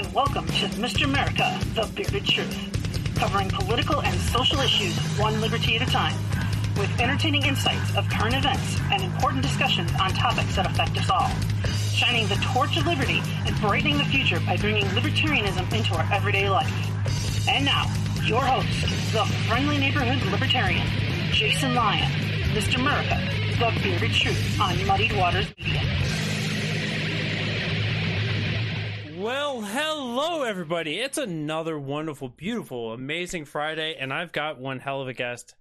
and welcome to Mr. America, The Bearded Truth, covering political and social issues one liberty at a time, with entertaining insights of current events and important discussions on topics that affect us all, shining the torch of liberty and brightening the future by bringing libertarianism into our everyday life. And now, your host, the friendly neighborhood libertarian, Jason Lyon, Mr. America, The Bearded Truth on Muddied Waters Media. Well, hello everybody. It's another wonderful, beautiful, amazing Friday, and I've got one hell of a guest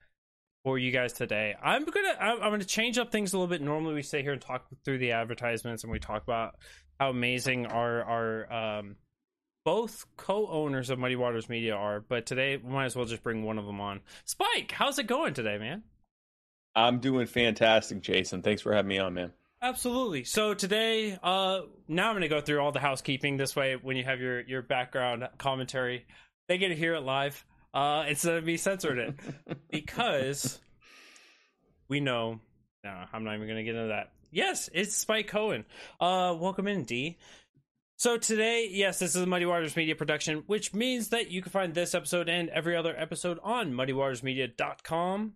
for you guys today. I'm gonna I'm I'm gonna change up things a little bit. Normally we sit here and talk through the advertisements and we talk about how amazing our our um both co-owners of Muddy Waters Media are, but today we might as well just bring one of them on. Spike, how's it going today, man? I'm doing fantastic, Jason. Thanks for having me on, man. Absolutely. So today, uh, now I'm going to go through all the housekeeping. This way, when you have your your background commentary, they get to hear it live uh, instead of me censoring it because we know. No, I'm not even going to get into that. Yes, it's Spike Cohen. Uh, welcome in, D. So today, yes, this is a Muddy Waters Media production, which means that you can find this episode and every other episode on muddywatersmedia.com.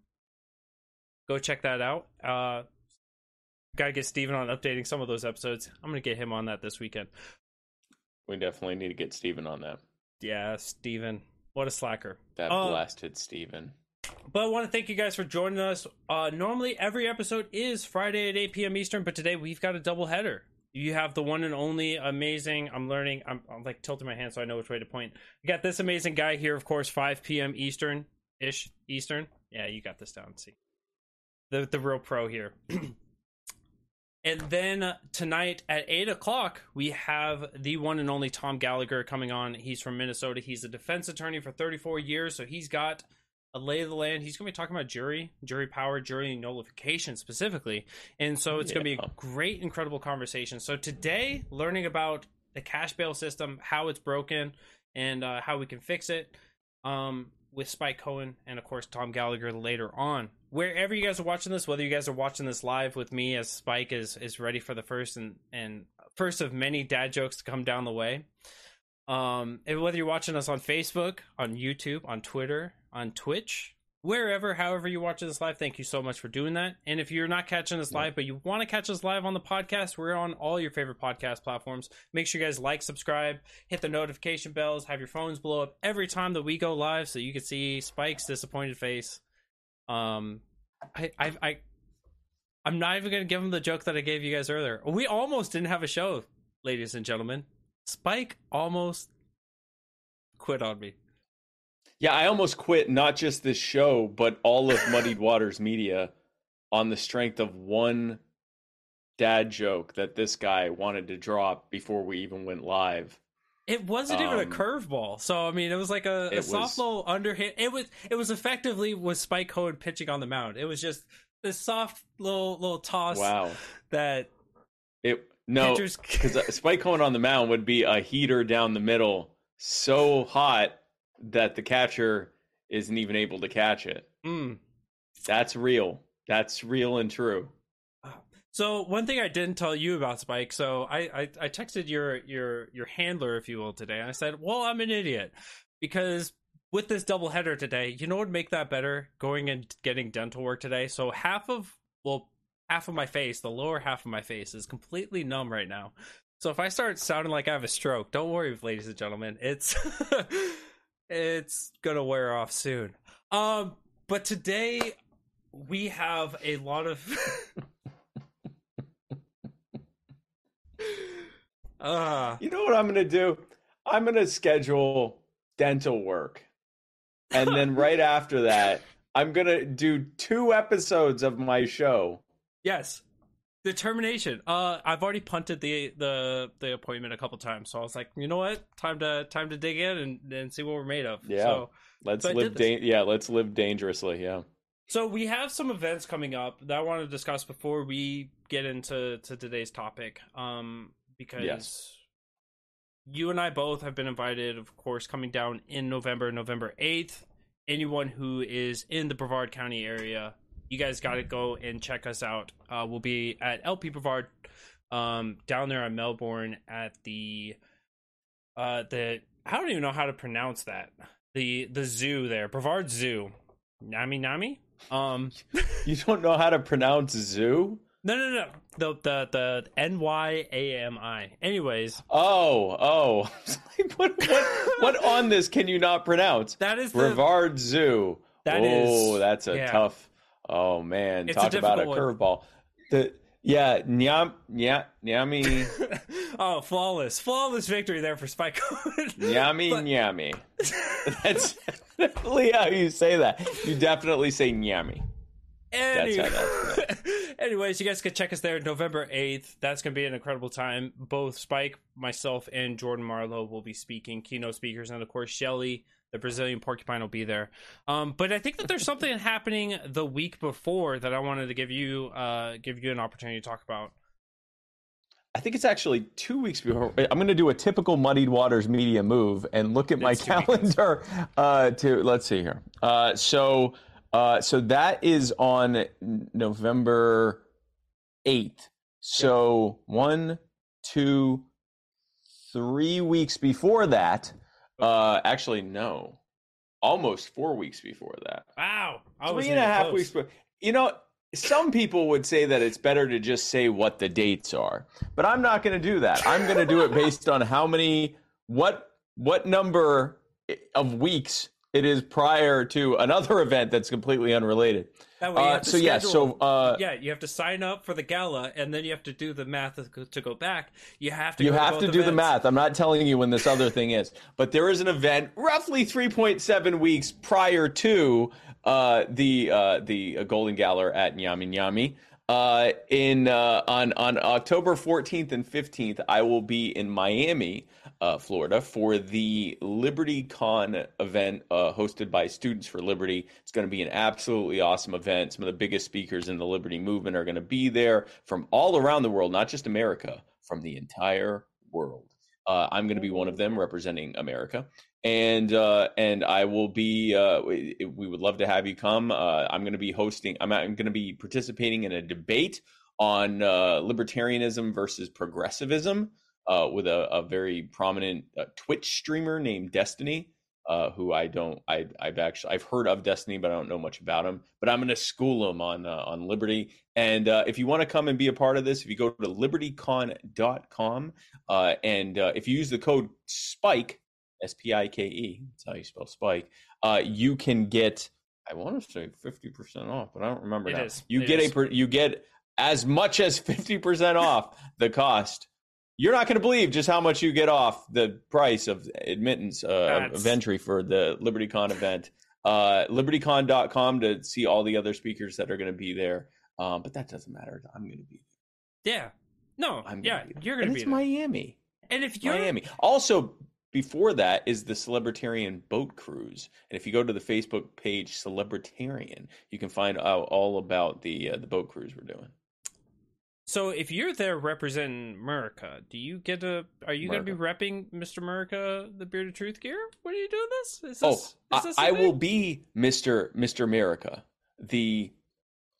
Go check that out. Uh, gotta get Steven on updating some of those episodes. I'm gonna get him on that this weekend. We definitely need to get Steven on that. Yeah, Steven. What a slacker. That Uh, blasted Steven. But I want to thank you guys for joining us. Uh, normally, every episode is Friday at 8 p.m. Eastern, but today we've got a double header. You have the one and only amazing. I'm learning. I'm, I'm like tilting my hand so I know which way to point. We got this amazing guy here, of course, 5 p.m. Eastern ish. Eastern. Yeah, you got this down. See, the the real pro here. and then tonight at eight o'clock, we have the one and only Tom Gallagher coming on. He's from Minnesota. He's a defense attorney for 34 years, so he's got a lay of the land. He's going to be talking about jury, jury power, jury nullification specifically. And so it's going to be a great, incredible conversation. So today, learning about the cash bail system, how it's broken, and uh, how we can fix it. Um, with Spike Cohen and of course Tom Gallagher later on. Wherever you guys are watching this, whether you guys are watching this live with me as Spike is is ready for the first and and first of many dad jokes to come down the way. Um, and whether you're watching us on Facebook, on YouTube, on Twitter, on Twitch, wherever, however you're watching this live, thank you so much for doing that. And if you're not catching us live, but you want to catch us live on the podcast, we're on all your favorite podcast platforms. Make sure you guys like, subscribe, hit the notification bells, have your phones blow up every time that we go live, so you can see Spike's disappointed face. Um, I, I, I I'm not even gonna give him the joke that I gave you guys earlier. We almost didn't have a show, ladies and gentlemen. Spike almost quit on me. Yeah, I almost quit not just this show, but all of Muddied Waters Media on the strength of one dad joke that this guy wanted to drop before we even went live. It wasn't even a Um, curveball, so I mean, it was like a, a soft little underhand. It was it was effectively was Spike Cohen pitching on the mound. It was just this soft little little toss Wow. that It no, pitchers. because Spike Cohen on the mound would be a heater down the middle, so hot that the catcher isn't even able to catch it. Mm. That's real. That's real and true. So one thing I didn't tell you about Spike, so I, I I texted your your your handler, if you will, today, and I said, "Well, I'm an idiot because with this double header today, you know what would make that better? Going and getting dental work today. So half of well, half of my face, the lower half of my face, is completely numb right now. So if I start sounding like I have a stroke, don't worry, ladies and gentlemen. It's it's gonna wear off soon. Um, but today we have a lot of. Ah, You know what I'm going to do? I'm going to schedule dental work. And then right after that, I'm going to do two episodes of my show. yes, determination. Uh, I've already punted the the the appointment a couple times, so I was like, you know what, time to time to dig in and, and see what we're made of. Yeah. So, Let's So live da- yeah, let's live dangerously, yeah. so we have some events coming up that I want to discuss before we get into to today's topic. Um, because Yes. you and I both have been invited, of course, coming down in November, November 8th. Anyone who is in the Brevard County area, you guys got to go and check us out. Uh, we'll be at LP Brevard um, down there in Melbourne at the uh the I don't even know how to pronounce that. The the zoo there, Brevard Zoo. Nami Nami? Um You don't know how to pronounce zoo? No no no. The the the N Y A M I. Anyways, Oh, oh. what, what, what on this can you not pronounce? that is the Brevard Zoo. That oh, is- that's a yeah. tough. Oh man, It's a talk about a curveball. The yeah, nyam, nyam, nyami, Oh, flawless. Flawless victory there for Spike nyami, But- nyami. That's definitely how you say that. You definitely say nyami. Any- That's how Anyways, you guys can check us there November 8th. That's going to be an incredible time. Both Spike, myself, and Jordan Marlowe will be speaking, keynote speakers, and of course, Shelly, the Brazilian porcupine, will be there. Um, but I think that there's something happening the week before that I wanted to give you uh, give you an opportunity to talk about. I think it's actually two weeks before. I'm going to do a typical Muddied Waters media move and look at my It's weekends. calendar. Uh, to let's see here. Uh, so, uh, so that is on November eighth. So one, two, three weeks before that. Uh, actually, no, almost four weeks before that. Wow. I Three and a half close. weeks. But you know, some people would say that it's better to just say what the dates are, but I'm not going to do that. I'm going to do it based on how many, what, what number of weeks it is prior to another event that's completely unrelated. That way Uh, to so yeah, so uh, yeah, you have to sign up for the gala, and then you have to do the math to- to go back. You have to. You have both to do the math. I'm not telling you when this other thing is, but there is an event roughly 3.7 weeks prior to uh, the uh, the Golden Gala at Nyami Nyami. Uh, in uh, on on October 14th and 15th, I will be in Miami, uh, Florida, for the Liberty Con event uh, hosted by Students for Liberty. It's going to be an absolutely awesome event. Some of the biggest speakers in the Liberty movement are going to be there from all around the world, not just America, from the entire world. Uh, I'm going to be one of them representing America, and uh, and I will be. Uh, we, would love to have you come. Uh, I'm going to be hosting. I'm, I'm going to be participating in a debate on uh, libertarianism versus progressivism uh, with a, a very prominent uh, Twitch streamer named Destiny. Uh, who I don't, I, I've actually, I've heard of Destiny, but I don't know much about him. But I'm going to school him on uh, on Liberty. And uh, if you want to come and be a part of this, if you go to libertycon.com uh, and uh, if you use the code SPIKE, S P I K E, that's how you spell Spike, uh, you can get, I want to say 50% off, but I don't remember It now. is. You It get is. a, you get as much as 50% off the cost. You're not going to believe just how much you get off the price of admittance uh, of entry for the LibertyCon event. Uh, libertycon.com to see all the other speakers that are going to be there. Um, but that doesn't matter. I'm going to be Yeah. No. I'm gonna yeah, you're gonna be it's there. Miami. and if you're Miami. Also, before that is the Celebritarian Boat Cruise, and if you go to the Facebook page Celebritarian, you can find out all about the uh, the boat cruise we're doing. So if you're there representing America, do you get a? Are you going to be repping Mr. America, the Bearded Truth gear? What are you doing this? Is Oh, this? is I, this a I will be Mister Mister America, the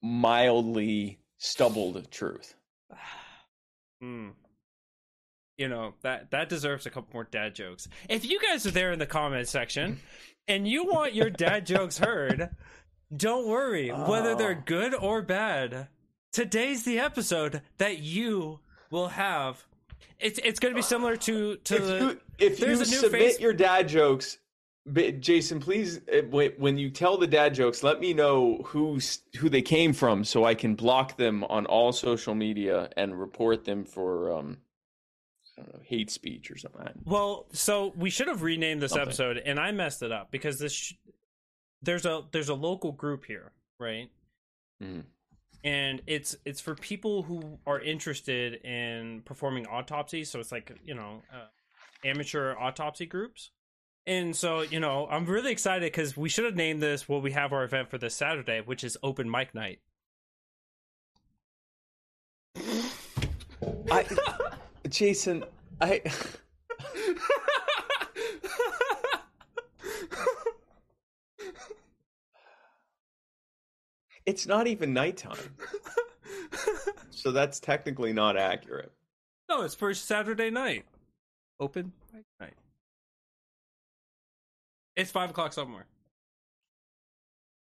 mildly stubbled truth. Hmm. You know that that deserves a couple more dad jokes. If you guys are there in the comment section and you want your dad jokes heard, don't worry. Whether they're Oh. good or bad, today's the episode that you will have. It's it's going to be similar to to if the, you if you submit face- your dad jokes, Jason, please uh, when when you tell the dad jokes, let me know who's who they came from, so I can block them on all social media and report them for um, I don't know, hate speech or something. Well, so we should have renamed this Something. episode, and I messed it up because this sh- there's a there's a local group here, right? Mhm. And it's it's for people who are interested in performing autopsies. So it's like you know uh, amateur autopsy groups. And so you know I'm really excited because we should have named this what we have our event for this Saturday, which is open mic night. I, Jason, I. It's not even nighttime. so that's technically not accurate. No, it's first Saturday night. Open night. It's five o'clock somewhere.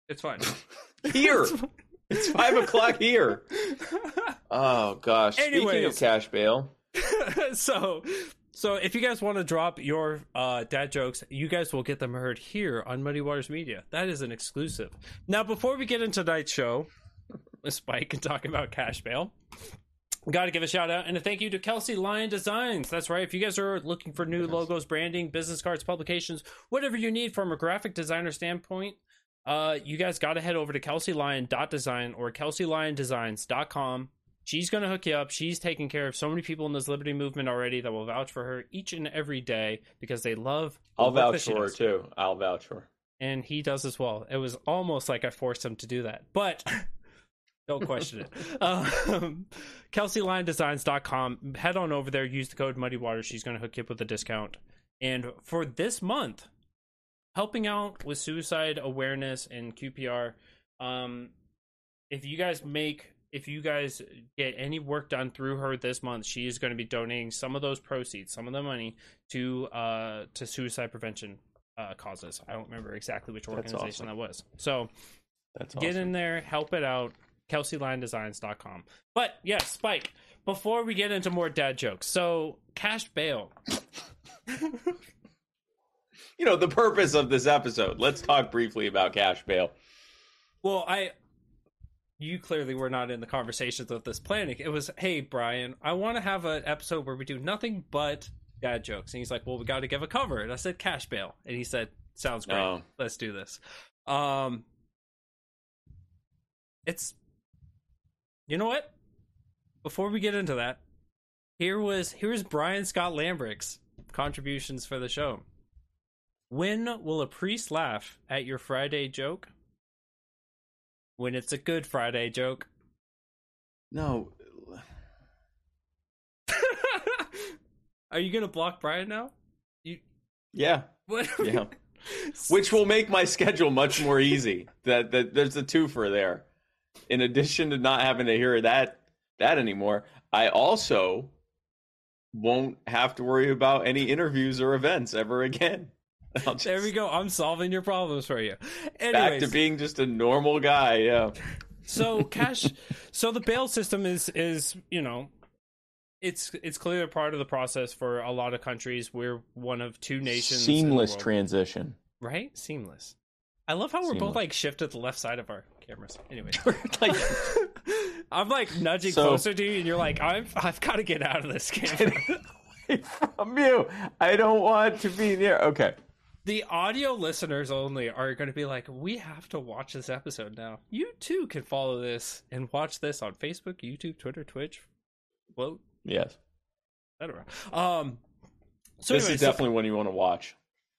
It's fine. here. it's, it's five o'clock here. Oh gosh. Anyways. Speaking of cash bail. so so if you guys want to drop your uh, dad jokes you guys will get them heard here on muddy waters media that is an exclusive now before we get into tonight's show spike and talking about cash bail Got to give a shout out and a thank you to Kelsey Lyon Designs. That's right. If you guys are looking for new logos, branding, business cards, publications, whatever you need from a graphic designer standpoint, uh, you guys got to head over to kelseylyon.design or kelseylyondesigns.com. She's going to hook you up. She's taking care of so many people in this liberty movement already that will vouch for her each and every day because they love. the I'll vouch for her too. I'll vouch for her. And he does as well. It was almost like I forced him to do that, but don't question it. Um, KelseyLyonDesigns.com. Head on over there. Use the code Muddy Water. She's going to hook you up with a discount. And for this month, helping out with suicide awareness and QPR. Um, if you guys make, if you guys get any work done through her this month, she is going to be donating some of those proceeds, some of the money to uh to suicide prevention uh causes. I don't remember exactly which organization awesome. that was. So That's get awesome. in there, help it out. KelseyLyonDesigns.com. But yeah, Spike. Before we get into more dad jokes, so cash bail. You know the purpose of this episode. Let's talk briefly about cash bail. Well, I you clearly were not in the conversations with this planning. It was, hey Brian, I want to have an episode where we do nothing but dad jokes. And he's like, Well, we gotta give a cover. And I said cash bail. And he said, Sounds great. No. Let's do this. Um it's you know what? Before we get into that, here was here's Brian Scott Lambrick's contributions for the show. When will a priest laugh at your Friday joke? When it's a good Friday joke. No, Are you gonna block Brian now? You yeah, what? yeah. Which will make my schedule much more easy. that, that there's a twofer there. In addition to not having to hear that that anymore, I also won't have to worry about any interviews or events ever again. I'll just There we go. I'm solving your problems for you. back to being just a normal guy. Yeah. so cash so the bail system is is you know it's it's clearly a part of the process for a lot of countries we're one of two nations Seamless transition. right seamless i love how we're both like shifted the left side of our cameras anyway like, i'm like nudging So- closer to you and you're like i've i've got to get out of this camera from you. I don't want to be near. Okay. The audio listeners only are going to be like we have to watch this episode now you too can follow this and watch this on facebook youtube twitter twitch vote Yes. etc um so this anyway, is so- definitely one you want to watch.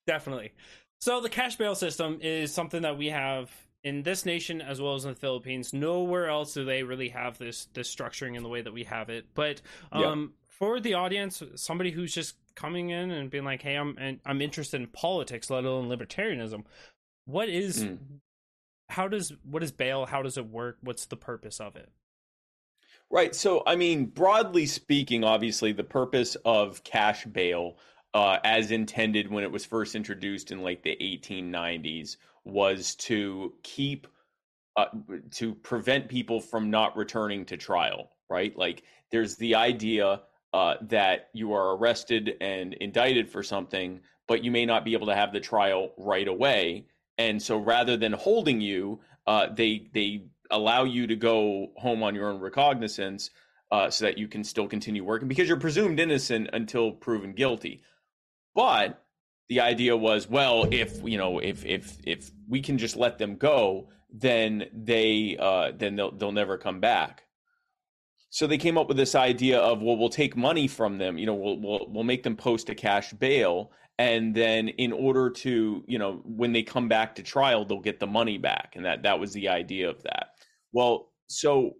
Definitely. So the cash bail system is something that we have in this nation as well as in the Philippines. Nowhere else do they really have this this structuring in the way that we have it. But um, for the audience, somebody who's just coming in and being like, "Hey, I'm and I'm interested in politics, let alone libertarianism." What is Mm. how does what is bail? How does it work? What's the purpose of it? Right. So, I mean, broadly speaking, obviously, the purpose of cash bail, uh, as intended when it was first introduced in like the 1890s, was to keep, uh, to prevent people from not returning to trial. Right. Like, there's the idea uh, that you are arrested and indicted for something, but you may not be able to have the trial right away. And so, rather than holding you, uh, they they allow you to go home on your own recognizance uh, so that you can still continue working because you're presumed innocent until proven guilty. But the idea was, well, if you know, if if if we can just let them go, then they uh, then they'll they'll never come back. So they came up with this idea of, well, we'll take money from them. You know, we'll we'll we'll make them post a cash bail, and then in order to, you know, when they come back to trial, they'll get the money back, and that that was the idea of that. Well, so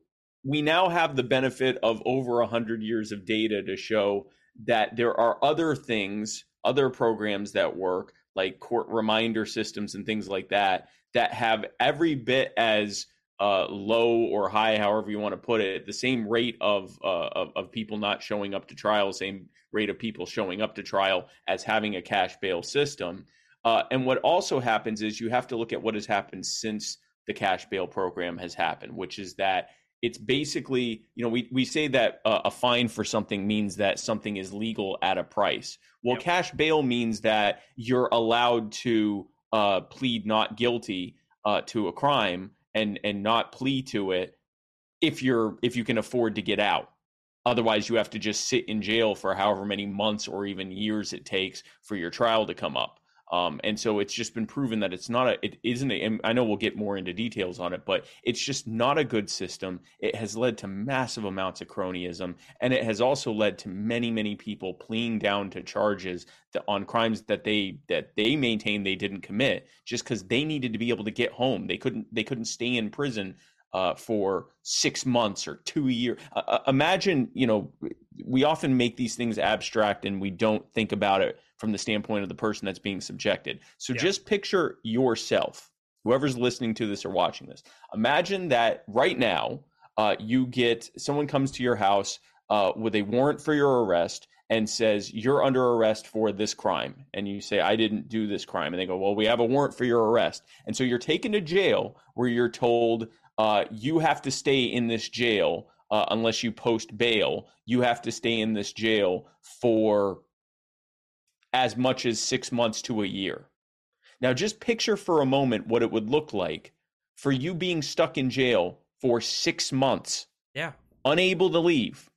we now have the benefit of over a hundred years of data to show that there are other things, other programs that work, like court reminder systems and things like that, that have every bit as uh, low or high, however you want to put it, the same rate of, uh, of of people not showing up to trial, same rate of people showing up to trial as having a cash bail system. Uh, and what also happens is you have to look at what has happened since the cash bail program has happened, which is that it's basically, you know, we, we say that uh, a fine for something means that something is legal at a price. Well, yep. cash bail means that you're allowed to uh, plead not guilty uh, to a crime and and not plea to it if you're if you can afford to get out. Otherwise, you have to just sit in jail for however many months or even years it takes for your trial to come up. Um, and so it's just been proven that it's not a, it isn't a, I know we'll get more into details on it, but it's just not a good system. It has led to massive amounts of cronyism, and it has also led to many, many people pleading down to charges that, on crimes that they that they maintain they didn't commit just because they needed to be able to get home. They couldn't they couldn't stay in prison uh, for six months or two years. Uh, uh, imagine, you know, we often make these things abstract and we don't think about it from the standpoint of the person that's being subjected. So yeah. just picture yourself, whoever's listening to this or watching this. Imagine that right now, uh, you get someone comes to your house uh, with a warrant for your arrest and says you're under arrest for this crime and you say i didn't do this crime and they go well we have a warrant for your arrest and so you're taken to jail where you're told uh, you have to stay in this jail uh, unless you post bail. You have to stay in this jail for as much as six months to a year. Now, just picture for a moment what it would look like for you being stuck in jail for six months. Yeah. Unable to leave.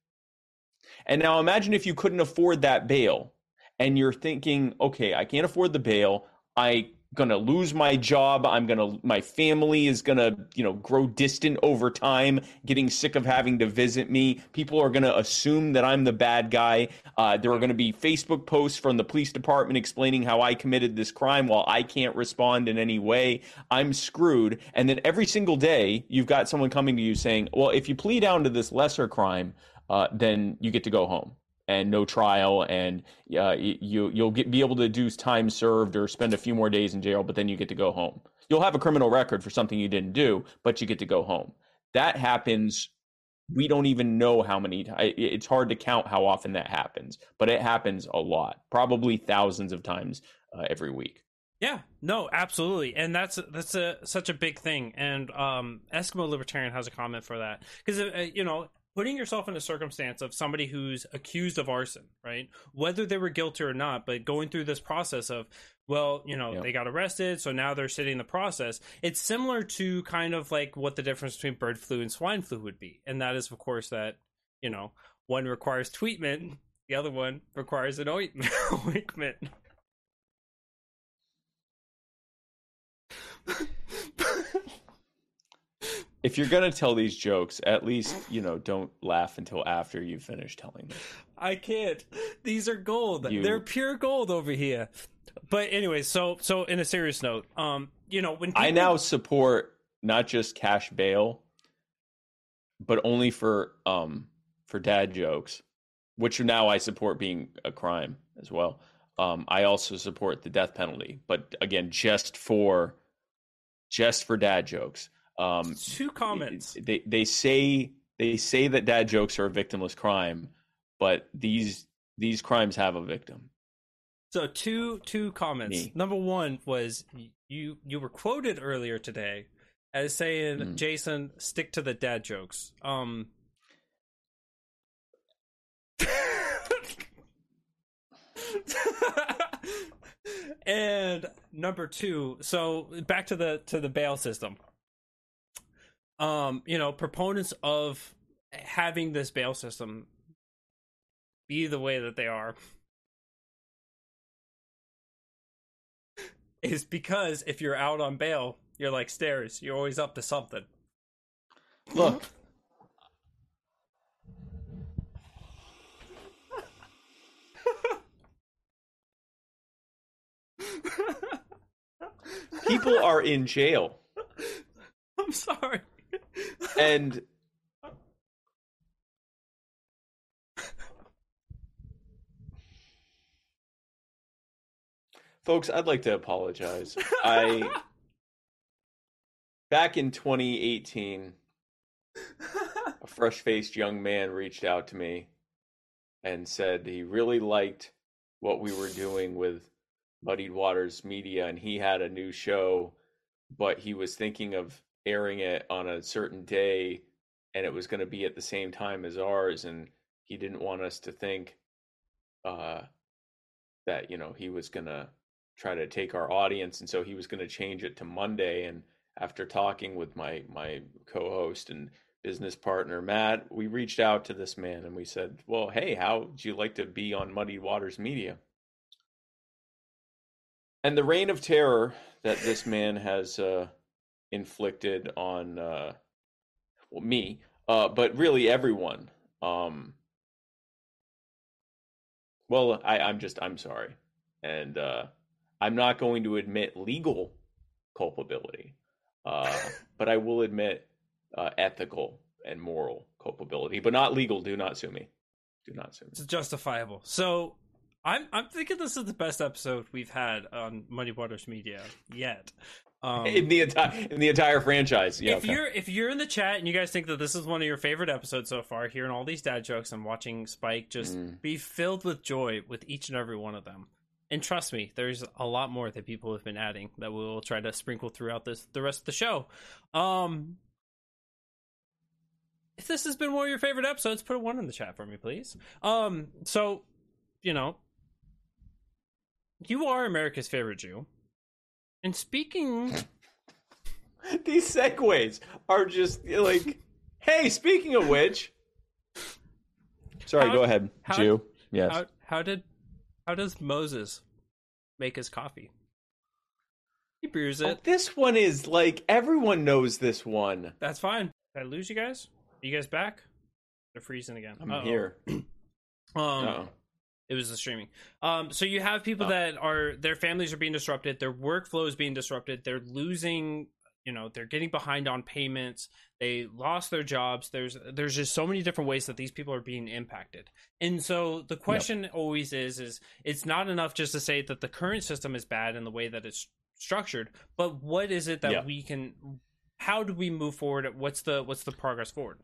And now imagine if you couldn't afford that bail and you're thinking, okay, I can't afford the bail. I gonna lose my job. I'm gonna my family is gonna you know grow distant over time getting sick of having to visit me. People are gonna assume that i'm the bad guy. Uh, there are gonna be facebook posts from the police department explaining how i committed this crime while i can't respond in any way. I'm screwed. And then every single day you've got someone coming to you saying well if you plead down to this lesser crime uh, then you get to go home and no trial, and uh, you you'll get, be able to do time served or spend a few more days in jail, but then you get to go home. You'll have a criminal record for something you didn't do, but you get to go home. That happens. We don't even know how many. It's hard to count how often that happens, but it happens a lot, probably thousands of times uh, every week. Yeah, no, absolutely, and that's that's a such a big thing. And um, Eskimo Libertarian has a comment for that because uh, you know putting yourself in a circumstance of somebody who's accused of arson, right? Whether they were guilty or not, but going through this process of, well, you know, yep. they got arrested, so now they're sitting in the process. It's similar to kind of like what the difference between bird flu and swine flu would be. And that is, of course, that, you know, one requires treatment, the other one requires an ointment. if you're gonna tell these jokes, at least you know don't laugh until after you finish telling them. I can't. These are gold. You... They're pure gold over here. But anyway, so so in a serious note, um, you know when people... I now support not just cash bail, but only for um for dad jokes, which now I support being a crime as well. Um, I also support the death penalty, but again, just for just for dad jokes. Um, Two comments. They they say they say that dad jokes are a victimless crime, but these these crimes have a victim. So two two comments. Me. Number one was you you were quoted earlier today as saying, mm. "Jason, stick to the dad jokes." Um. and number two, so back to the to the bail system um, you know, proponents of having this bail system be the way that they are is because if you're out on bail, you're like stairs. You're always up to something. Look. People are in jail. I'm sorry and folks i'd like to apologize. I back in 2018 a fresh-faced young man reached out to me and said he really liked what we were doing with Muddied Waters Media, and he had a new show, but he was thinking of airing it on a certain day, and it was going to be at the same time as ours, and he didn't want us to think uh, that you know he was going to try to take our audience, and so he was going to change it to Monday. And after talking with my my co-host and business partner Matt, we reached out to this man and we said, "Well, hey, how would you like to be on Muddy Waters Media?" And the reign of terror that this man has uh, inflicted on uh, well, me, uh, but really everyone. Um, well, I, I'm just I'm sorry, and uh, I'm not going to admit legal culpability, uh, but I will admit uh, ethical and moral culpability, but not legal. Do not sue me. Do not sue me. It's justifiable. So I'm I'm thinking this is the best episode we've had on Muddy Waters Media yet. Um, in the entire in the entire franchise. Yeah, if okay. you're if you're in the chat and you guys think that this is one of your favorite episodes so far, hearing all these dad jokes and watching Spike just mm. be filled with joy with each and every one of them. And trust me, there's a lot more that people have been adding that we'll try to sprinkle throughout this the rest of the show. Um, if this has been one of your favorite episodes, put a one in the chat for me, please. Um, so you know, you are America's favorite Jew. And speaking, these segues are just like, hey, speaking of which, sorry, how, go ahead, how, Jew. Yes. How, how did how does Moses make his coffee? He brews oh, it. This one is like everyone knows this one. That's fine. Did I lose you guys? Are you guys back? They're freezing again. I'm Uh-oh. here. um, Uh-oh. It was the streaming. Um, so you have people oh. that are their families are being disrupted, their workflow is being disrupted, they're losing, you know, they're getting behind on payments, they lost their jobs. There's there's just so many different ways that these people are being impacted. And so the question yep. always is is it's not enough just to say that the current system is bad in the way that it's structured, but what is it that yep. we can how do we move forward? What's the what's the progress forward?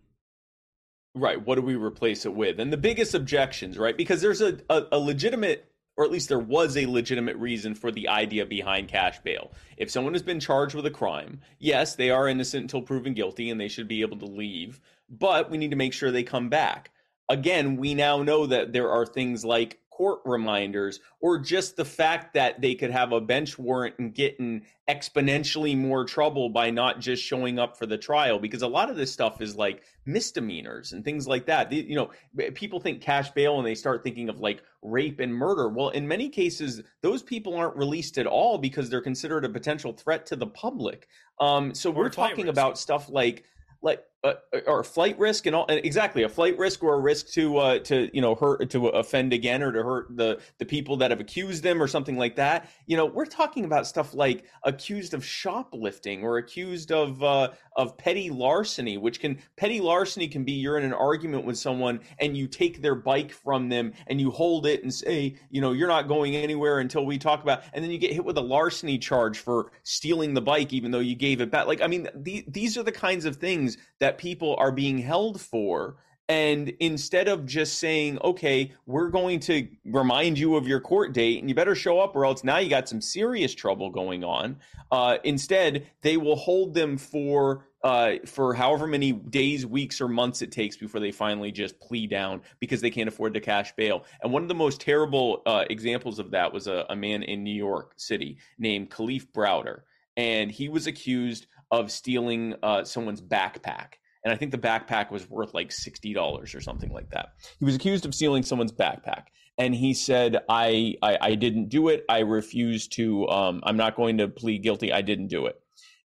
Right. What do we replace it with? And the biggest objections, right? Because there's a, a, a, legitimate, or at least there was a legitimate reason for the idea behind cash bail. If someone has been charged with a crime, yes, they are innocent until proven guilty and they should be able to leave, but we need to make sure they come back. Again, we now know that there are things like court reminders or just the fact that they could have a bench warrant and get in exponentially more trouble by not just showing up for the trial because a lot of this stuff is like misdemeanors and things like that. You know people think cash bail and they start thinking of like rape and murder. Well in many cases those people aren't released at all because they're considered a potential threat to the public. Um, so or we're talking risk. about stuff like like uh, or flight risk and all exactly a flight risk or a risk to uh, to you know hurt to offend again or to hurt the the people that have accused them or something like that. You know we're talking about stuff like accused of shoplifting or accused of uh, of petty larceny which can petty larceny can be you're in an argument with someone and you take their bike from them and you hold it and say you know you're not going anywhere until we talk about and then you get hit with a larceny charge for stealing the bike even though you gave it back. Like i mean the, these are the kinds of things that people are being held for. And instead of just saying, okay, we're going to remind you of your court date and you better show up or else now you got some serious trouble going on. Uh, instead, they will hold them for uh, for however many days, weeks, or months it takes before they finally just plea down because they can't afford to cash bail. And one of the most terrible uh, examples of that was a, a, man in New York City named Kalief Browder. And he was accused of stealing uh, someone's backpack. And I think the backpack was worth like $60 or something like that. He was accused of stealing someone's backpack. And he said, I, I, I didn't do it. I refuse to, um, I'm not going to plead guilty. I didn't do it.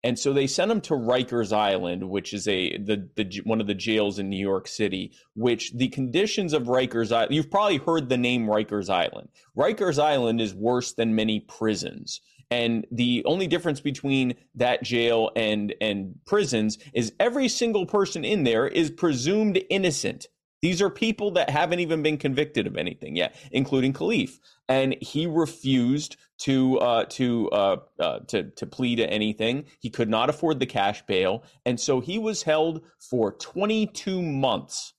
And so they sent him to Rikers Island, which is a the, the one of the jails in New York City. Which the conditions of Rikers Island, you've probably heard the name Rikers Island. Rikers Island is worse than many prisons. And the only difference between that jail and and prisons is every single person in there is presumed innocent. These are people that haven't even been convicted of anything yet, including Kalief. And he refused to uh, to uh, uh, to to plead to anything. He could not afford the cash bail, and so he was held for 22 months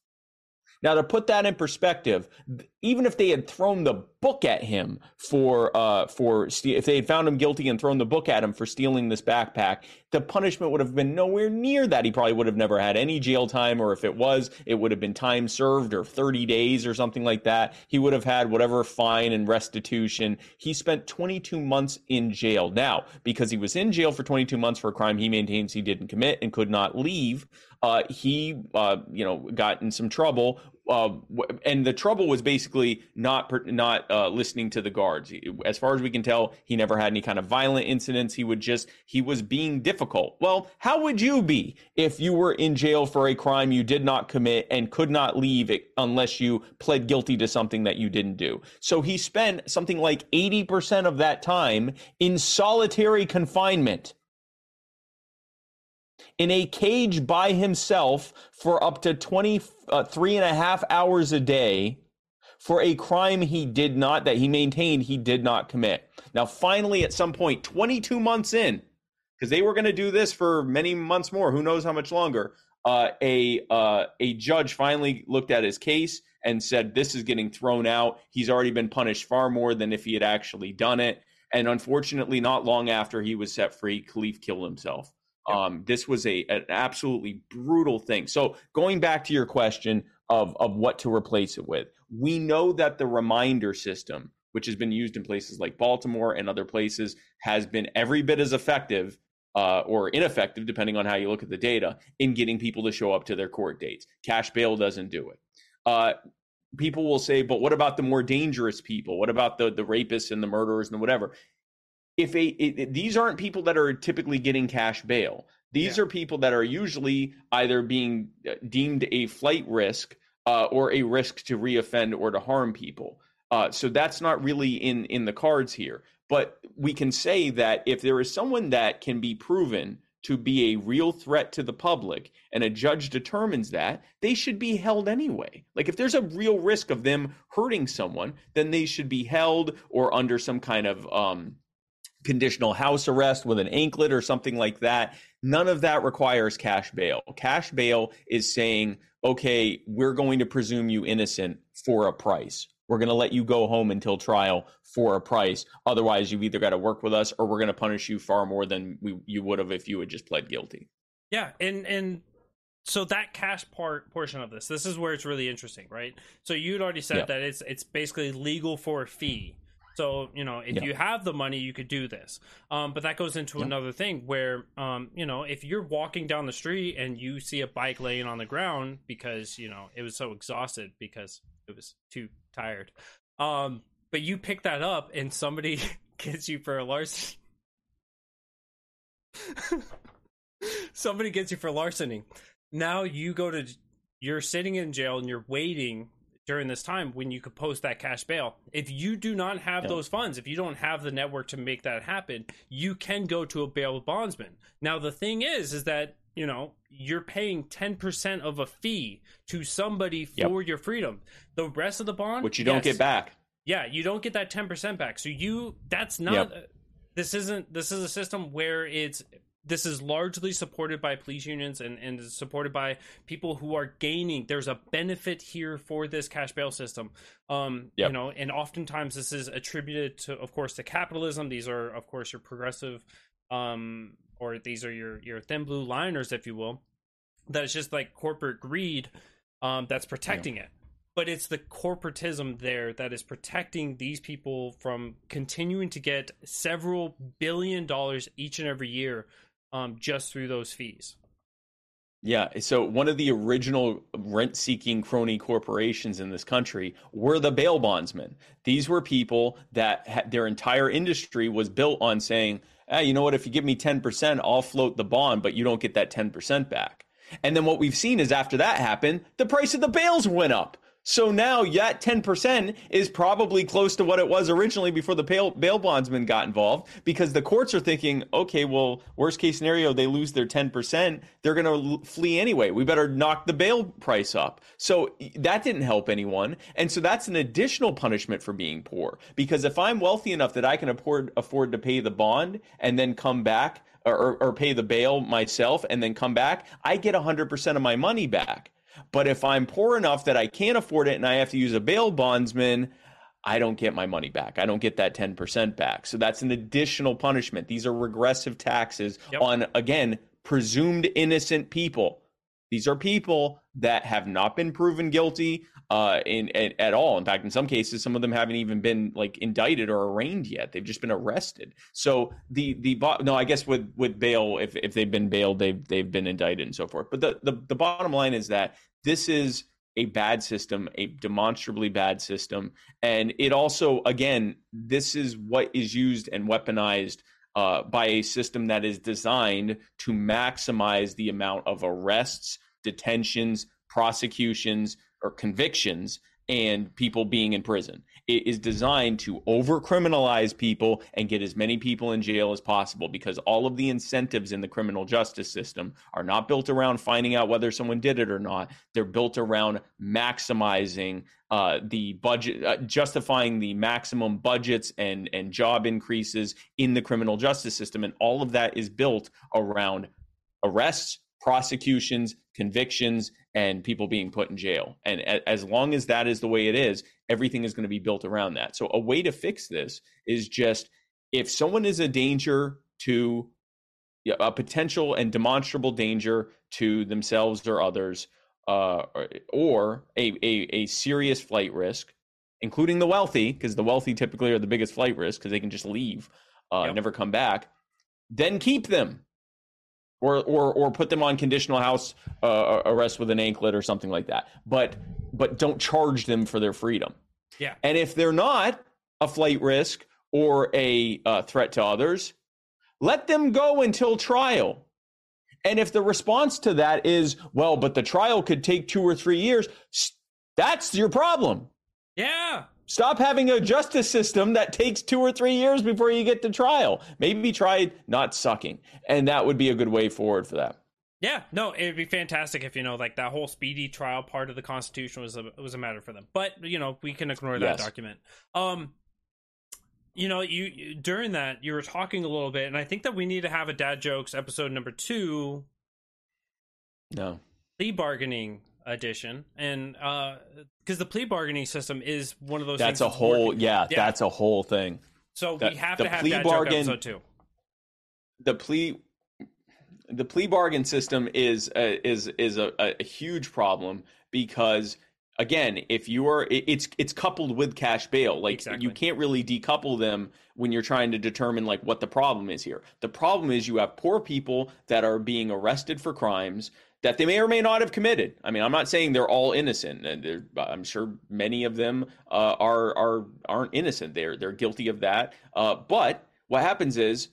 now, to put that in perspective, even if they had thrown the book at him for uh, for if they had found him guilty and thrown the book at him for stealing this backpack, the punishment would have been nowhere near that. He probably would have never had any jail time, or if it was, it would have been time served or 30 days or something like that. He would have had whatever fine and restitution. He spent 22 months in jail. Now, because he was in jail for 22 months for a crime he maintains he didn't commit and could not leave, uh, he uh, you know got in some trouble uh, and the trouble was basically not not uh, listening to the guards. As far as we can tell, he never had any kind of violent incidents. He would just he was being difficult. Well, how would you be if you were in jail for a crime you did not commit and could not leave it unless you pled guilty to something that you didn't do? So he spent something like eighty percent of that time in solitary confinement in a cage by himself for up to 23 uh, and a half hours a day for a crime he did not, that he maintained he did not commit. Now, finally, at some point, 22 months in, because they were going to do this for many months more, who knows how much longer, uh, a, uh, a judge finally looked at his case and said, This is getting thrown out. He's already been punished far more than if he had actually done it. And unfortunately, not long after he was set free, Kalief killed himself. Um, this was a an absolutely brutal thing. So going back to your question of of what to replace it with, we know that the reminder system, which has been used in places like Baltimore and other places, has been every bit as effective uh, or ineffective, depending on how you look at the data, in getting people to show up to their court dates. Cash bail doesn't do it. Uh, people will say, but what about the more dangerous people? What about the the rapists and the murderers and whatever? If a it, these aren't people that are typically getting cash bail. These yeah. are people that are usually either being uh, deemed a flight risk uh, or a risk to reoffend or to harm people. Uh, so that's not really in in the cards here. But we can say that if there is someone that can be proven to be a real threat to the public and a judge determines that, they should be held anyway. Like if there's a real risk of them hurting someone, then they should be held or under some kind of um, conditional house arrest with an anklet or something like that. None of that requires cash bail. Cash bail is saying, okay, we're going to presume you innocent for a price. We're going to let you go home until trial for a price. Otherwise, you've either got to work with us or we're going to punish you far more than we, you would have if you had just pled guilty. Yeah, and and so that cash part portion of this, this is where it's really interesting, right? So you'd already said yeah. that it's it's basically legal for a fee so you know, if yeah. you have the money, you could do this. Um, but that goes into yeah. another thing where, um, you know, if you're walking down the street and you see a bike laying on the ground because you know it was so exhausted because it was too tired, um, but you pick that up and somebody gets you for a larceny. somebody gets you for larceny. Now you go to you're sitting in jail and you're waiting during this time when you could post that cash bail. If you do not have those funds, if you don't have the network to make that happen, you can go to a bail bondsman. Now the thing is is that, you know, you're paying 10% of a fee to somebody for yep. your freedom. The rest of the bond which you don't yes, get back. Yeah, you don't get that 10% back. So you that's not yep. this isn't this is a system where it's this is largely supported by police unions and, and is supported by people who are gaining there's a benefit here for this cash bail system um yep. you know and oftentimes this is attributed to of course to capitalism these are of course your progressive um or these are your your thin blue liners if you will that it's just like corporate greed um that's protecting yeah. it but it's the corporatism there that is protecting these people from continuing to get several billion dollars each and every year um, just through those fees. Yeah, so one of the original rent seeking crony corporations in this country were the bail bondsmen. These were people that had, their entire industry was built on saying, hey, you know what, if you give me 10%, I'll float the bond, but you don't get that 10% back. And then what we've seen is after that happened, the price of the bails went up. So now that 10% is probably close to what it was originally before the bail, bail bondsman got involved because the courts are thinking, okay, well, worst case scenario, they lose their 10%. They're going to flee anyway. We better knock the bail price up. So that didn't help anyone. And so that's an additional punishment for being poor because if I'm wealthy enough that I can afford, afford to pay the bond and then come back or, or pay the bail myself and then come back, I get 100% of my money back. But if I'm poor enough that I can't afford it and I have to use a bail bondsman, I don't get my money back. I don't get that 10% back. So that's an additional punishment. These are regressive taxes yep. on, again, presumed innocent people. These are people that have not been proven guilty uh, in, in, at all. In fact, in some cases, some of them haven't even been like indicted or arraigned yet. They've just been arrested. So the the no, I guess with with bail, if if they've been bailed, they've they've been indicted and so forth. But the the, the bottom line is that this is a bad system, a demonstrably bad system, and it also again, this is what is used and weaponized uh, by a system that is designed to maximize the amount of arrests, detentions, prosecutions, or convictions and people being in prison. It is designed to over criminalize people and get as many people in jail as possible because all of the incentives in the criminal justice system are not built around finding out whether someone did it or not. They're built around maximizing uh, the budget, uh, justifying the maximum budgets and, and job increases in the criminal justice system. And all of that is built around arrests, prosecutions, convictions, and people being put in jail. And as long as that is the way it is, everything is going to be built around that. So a way to fix this is just if someone is a danger to a potential and demonstrable danger to themselves or others, uh, or a, a, a serious flight risk, including the wealthy, because the wealthy typically are the biggest flight risk because they can just leave, uh, yep. never come back, then keep them or or or put them on conditional house uh, arrest with an anklet or something like that. But but don't charge them for their freedom. Yeah. And if they're not a flight risk or a uh, threat to others, let them go until trial. And if the response to that is, well, but the trial could take two or three years, that's your problem. Yeah. Stop having a justice system that takes two or three years before you get to trial. Maybe try not sucking. And that would be a good way forward for that. Yeah, no, it'd be fantastic if you know, like that whole speedy trial part of the Constitution was a was a matter for them. But you know, we can ignore that yes. document. Um, you know, you during that you were talking a little bit, and I think that we need to have a dad jokes episode number two. No, plea bargaining edition, and uh, because the plea bargaining system is one of those. That's a whole, yeah, yeah, that's a whole thing. So that, we have to have plea that bargain, episode too. The plea, the plea bargain system is a, is is a, a huge problem because again, if you are, it's it's coupled with cash bail. Like exactly. you can't really decouple them when you're trying to determine like what the problem is here. The problem is you have poor people that are being arrested for crimes that they may or may not have committed. I mean, I'm not saying they're all innocent, and I'm sure many of them uh, are are aren't innocent. They're they're guilty of that. Uh, but what happens is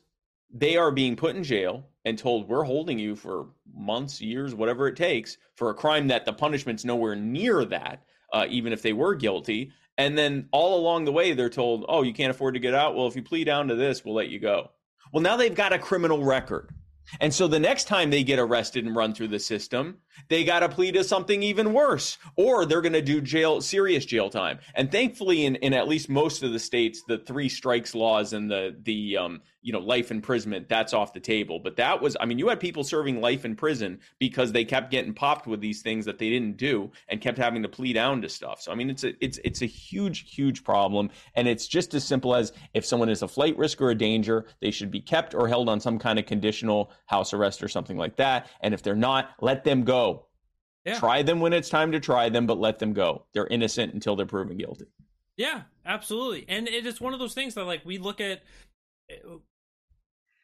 they are being put in jail and told we're holding you for months, years, whatever it takes for a crime that the punishment's nowhere near that, uh, even if they were guilty. And then all along the way, they're told, "Oh, you can't afford to get out. Well, if you plead down to this, we'll let you go." Well, now they've got a criminal record. And so the next time they get arrested and run through the system, they got to plead to something even worse, or they're going to do jail, serious jail time. And thankfully, in, in at least most of the states, the three strikes laws and the the um, you know life imprisonment that's off the table. But that was, I mean, you had people serving life in prison because they kept getting popped with these things that they didn't do and kept having to plead down to stuff. So I mean, it's a it's it's a huge huge problem, and it's just as simple as if someone is a flight risk or a danger, they should be kept or held on some kind of conditional house arrest or something like that. And if they're not, let them go yeah. Try them when it's time to try them, but let them go. They're innocent until they're proven guilty. Yeah, absolutely. And it is one of those things that like we look at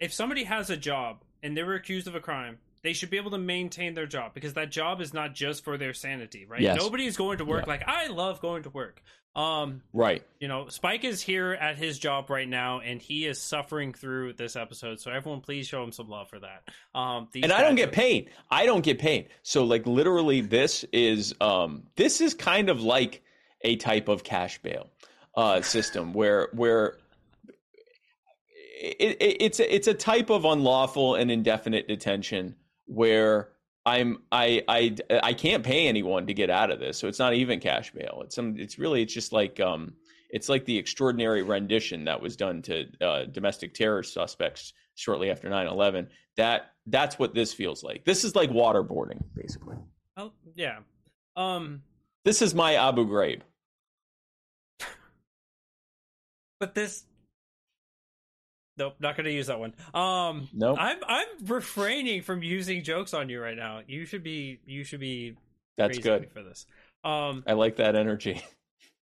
if somebody has a job and they were accused of a crime, they should be able to maintain their job because that job is not just for their sanity, right? Yes. Nobody is going to work yeah. like I love going to work. Um, right. You know, Spike is here at his job right now, and he is suffering through this episode. So everyone, please show him some love for that. Um, and I don't get paid. I don't get paid. So like literally, this is um, this is kind of like a type of cash bail uh, system where where it, it, it's a, it's a type of unlawful and indefinite detention where I'm I I I can't pay anyone to get out of this, so it's not even cash bail. It's some. It's really it's just like um it's like the extraordinary rendition that was done to uh, domestic terror suspects shortly after 9-11 that that's what this feels like this is like waterboarding basically oh yeah Um, This is my Abu Ghraib. but this. Nope, not gonna use that one. Um, Nope. I'm I'm refraining from using jokes on you right now. You should be you should be That's good. for this. Um, I like that energy.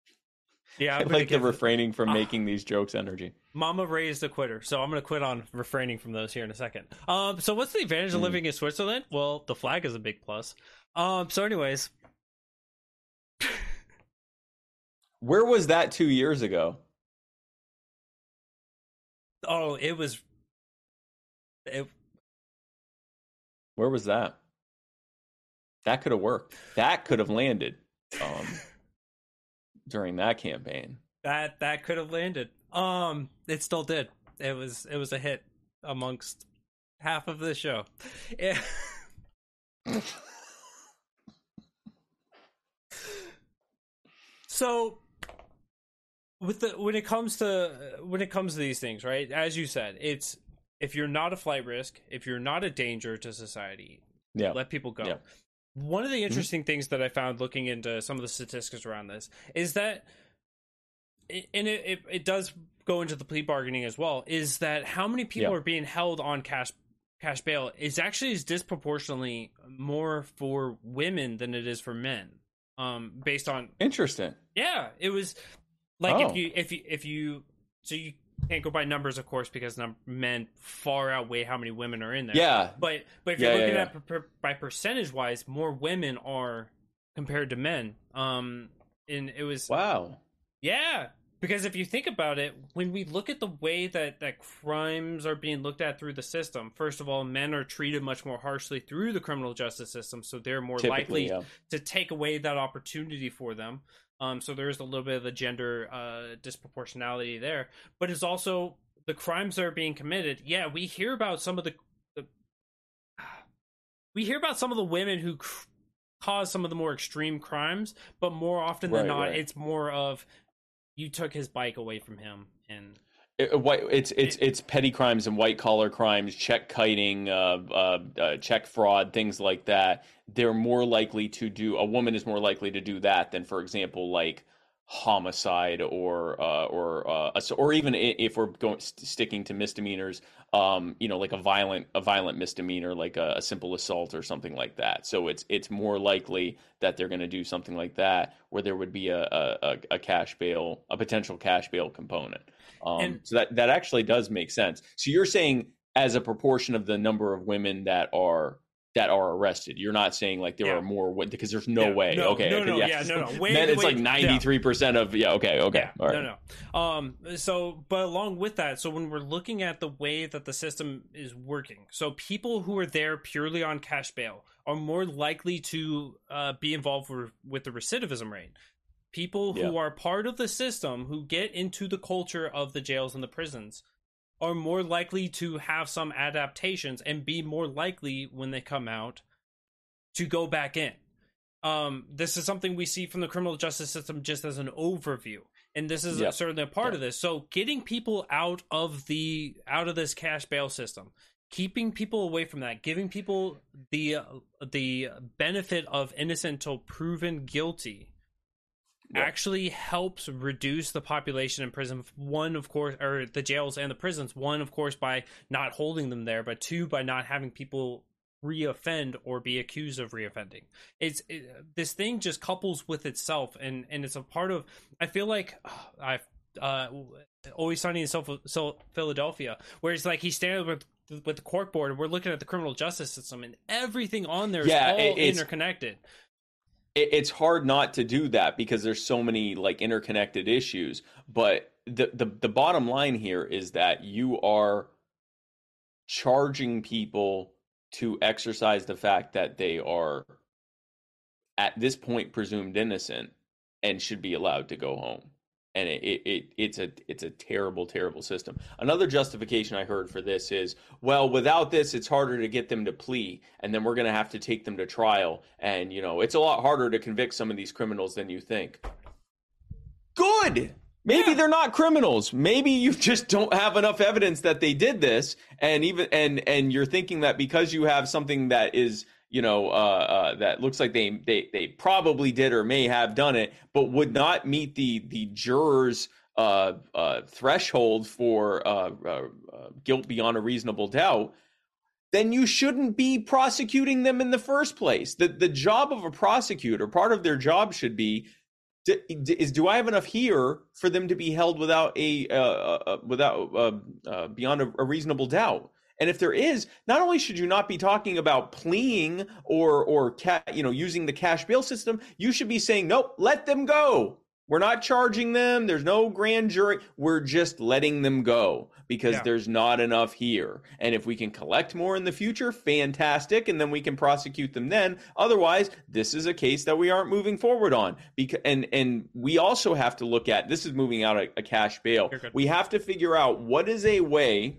yeah, I I'm gonna like the refraining from Ah. making these jokes energy. Mama raised a quitter, so I'm gonna quit on refraining from those here in a second. Um, so what's the advantage of Hmm. living in Switzerland? Well, the flag is a big plus. Um, so anyways, Where was that two years ago? Oh, it was, it Where was that? That could have worked. That could have landed um, during that campaign. that that could have landed. Um, it still did. It was it was a hit amongst half of the show. Yeah. so with the when it comes to when it comes to these things, right? As you said, it's if you're not a flight risk, if you're not a danger to society, Yeah. let people go. Yeah. One of the interesting things that I found looking into some of the statistics around this is that, and it, it, it does go into the plea bargaining as well, is that how many people Yeah. are being held on cash cash bail is actually is disproportionately more for women than it is for men. Um, based on Interesting. yeah, it was like Oh. if you if you if you so you can't go by numbers, of course, because num- men far outweigh how many women are in there. Yeah. But but if Yeah, you're looking yeah. at per, by percentage wise, more women are compared to men. Um, and it was Wow. yeah, because if you think about it, when we look at the way that that crimes are being looked at through the system, first of all, men are treated much more harshly through the criminal justice system, so they're more likely yeah. to take away that opportunity for them. Um, so there is a little bit of the gender uh, disproportionality there, but it's also the crimes that are being committed. Yeah, we hear about some of the, the we hear about some of the women who cr- cause some of the more extreme crimes, but more often than Right, not, right. it's more of you took his bike away from him, and It, it- it's it's it's petty crimes and white collar crimes, check kiting, uh, uh, uh, check fraud, things like that. They're more likely to do. A woman is more likely to do that than, for example, like homicide or uh, or uh, or even if we're going sticking to misdemeanors, um, you know, like a violent a violent misdemeanor, like a, a simple assault or something like that. So it's it's more likely that they're going to do something like that, where there would be a a, a- cash bail, a potential cash bail component. Um, And- so that that actually does make sense. So you're saying as a proportion of the number of women that are that are arrested, you're not saying like there Yeah. are more because there's no Yeah, way. no, okay, no, okay, no, yeah, no, no. Way- it's way- like ninety three percent of yeah. Okay, okay, Yeah, all right. no, no. Um, so, but along with that, so when we're looking at the way that the system is working, so people who are there purely on cash bail are more likely to uh, be involved with, with the recidivism rate. People who Yeah. are part of the system, who get into the culture of the jails and the prisons, are more likely to have some adaptations and be more likely when they come out to go back in. Um, this is something we see from the criminal justice system just as an overview, and this is Yeah. certainly a part Yeah. of this. So, getting people out of the out of this cash bail system, keeping people away from that, giving people the uh, the benefit of innocent till proven guilty, Yeah. actually helps reduce the population in prison. One, of course, or the jails and the prisons. One, of course, by not holding them there, but two, by not having people reoffend or be accused of reoffending. It's it, this thing just couples with itself, and and it's a part of. I feel like uh, I've uh, always sunny in South, South Philadelphia, where it's like he's standing with with the court board, and we're looking at the criminal justice system, and everything on there is Yeah, all interconnected. It, it's hard not to do that because there's so many like interconnected issues but the, the the bottom line here is that you are charging people to exercise the fact that they are at this point presumed innocent and should be allowed to go home and it, it, it it's a it's a terrible terrible system. Another justification i heard for this is well without this it's harder to get them to plea and then we're going to have to take them to trial. And you know it's a lot harder to convict some of these criminals than you think. Good! Maybe Yeah. they're not criminals. Maybe you just don't have enough evidence that they did this and even and and you're thinking that because you have something that is you know, uh, uh, that looks like they, they they probably did or may have done it, but would not meet the the jurors' uh, uh, threshold for uh, uh, guilt beyond a reasonable doubt, then you shouldn't be prosecuting them in the first place. The the job of a prosecutor, part of their job should be is do I have enough here for them to be held without a without beyond a, a, reasonable doubt? And if there is, not only should you not be talking about pleading or or ca- you know using the cash bail system, you should be saying nope, let them go. We're not charging them. There's no grand jury. We're just letting them go because yeah. there's not enough here. And if we can collect more in the future, fantastic. And then we can prosecute them then. Otherwise, this is a case that we aren't moving forward on. Because, and, and we also have to look at this is moving out a, a cash bail. We have to figure out what is a way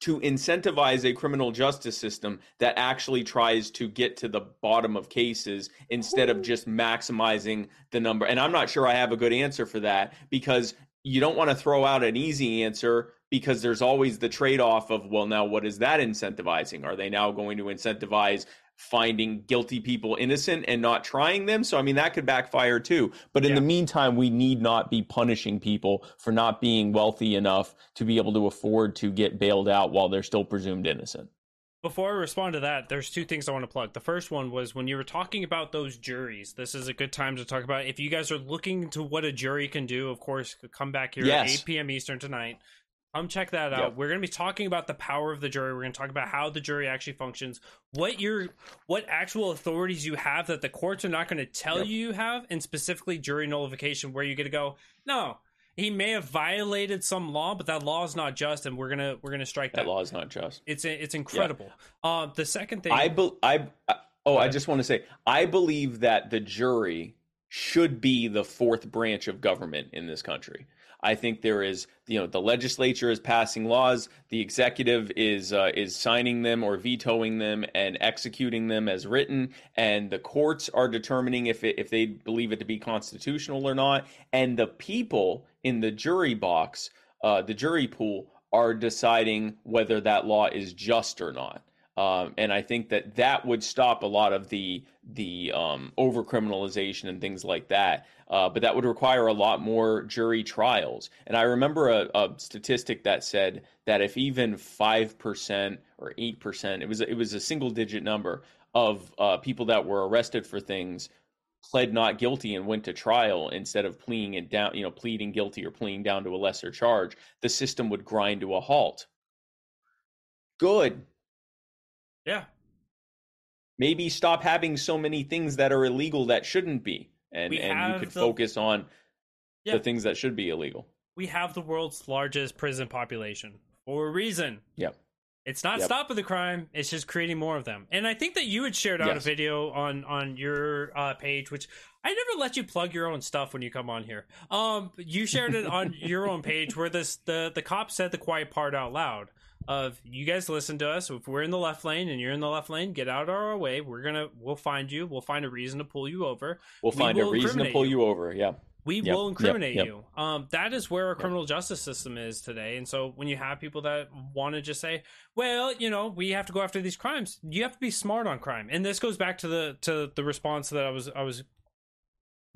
to incentivize a criminal justice system that actually tries to get to the bottom of cases instead of just maximizing the number. And I'm not sure I have a good answer for that because you don't want to throw out an easy answer because there's always the trade off of, well, now what is that incentivizing? Are they now going to incentivize finding guilty people innocent and not trying them. So, I mean, that could backfire too. But in yeah. the meantime, we need not be punishing people for not being wealthy enough to be able to afford to get bailed out while they're still presumed innocent. Before I respond to that, there's two things I want to plug. The first one was when you were talking about those juries. This is a good time to talk about. If you guys are looking to what a jury can do, of course, come back here yes. at 8 p.m. Eastern tonight. Come check that out. Yep. We're going to be talking about the power of the jury. We're going to talk about how the jury actually functions, what your what actual authorities you have that the courts are not going to tell yep. you you have, and specifically jury nullification, where you get to go, no, he may have violated some law, but that law is not just, and we're gonna we're gonna strike that. That law is not just. It's it's incredible. Yeah. Uh, the second thing, I be, I, I oh, I just want to say, I believe that the jury should be the fourth branch of government in this country. I think there is, you know, the legislature is passing laws, the executive is uh, is signing them or vetoing them and executing them as written, and the courts are determining if it, if they believe it to be constitutional or not, and the people in the jury box, uh, the jury pool, are deciding whether that law is just or not. Um, and I think that that would stop a lot of the the um, over criminalization and things like that. Uh, but that would require a lot more jury trials. And I remember a, a statistic that said that if even five percent or eight percent, it was it was a single digit number of uh, people that were arrested for things pled not guilty and went to trial instead of pleading it down, you know, pleading guilty or pleading down to a lesser charge, the system would grind to a halt. Good yeah. Maybe stop having so many things that are illegal that shouldn't be, and we and you could the... focus on yeah. the things that should be illegal. We have the world's largest prison population for a reason. Yep. It's not yep. stopping the crime; it's just creating more of them. And I think that you had shared out yes. a video on on your uh, page, which I never let you plug your own stuff when you come on here. Um, you shared it on your own page where this the the cop said the quiet part out loud of you guys listen to us. If we're in the left lane and you're in the left lane, get out of our way. We're gonna we'll find you. We'll find a reason to pull you over. We'll we find a reason to pull you. you. over. Yeah. We yep. will incriminate yep. Yep. you. Um, that is where our criminal justice system is today. And so when you have people that want to just say, well, you know, we have to go after these crimes, you have to be smart on crime. And this goes back to the to the response that I was I was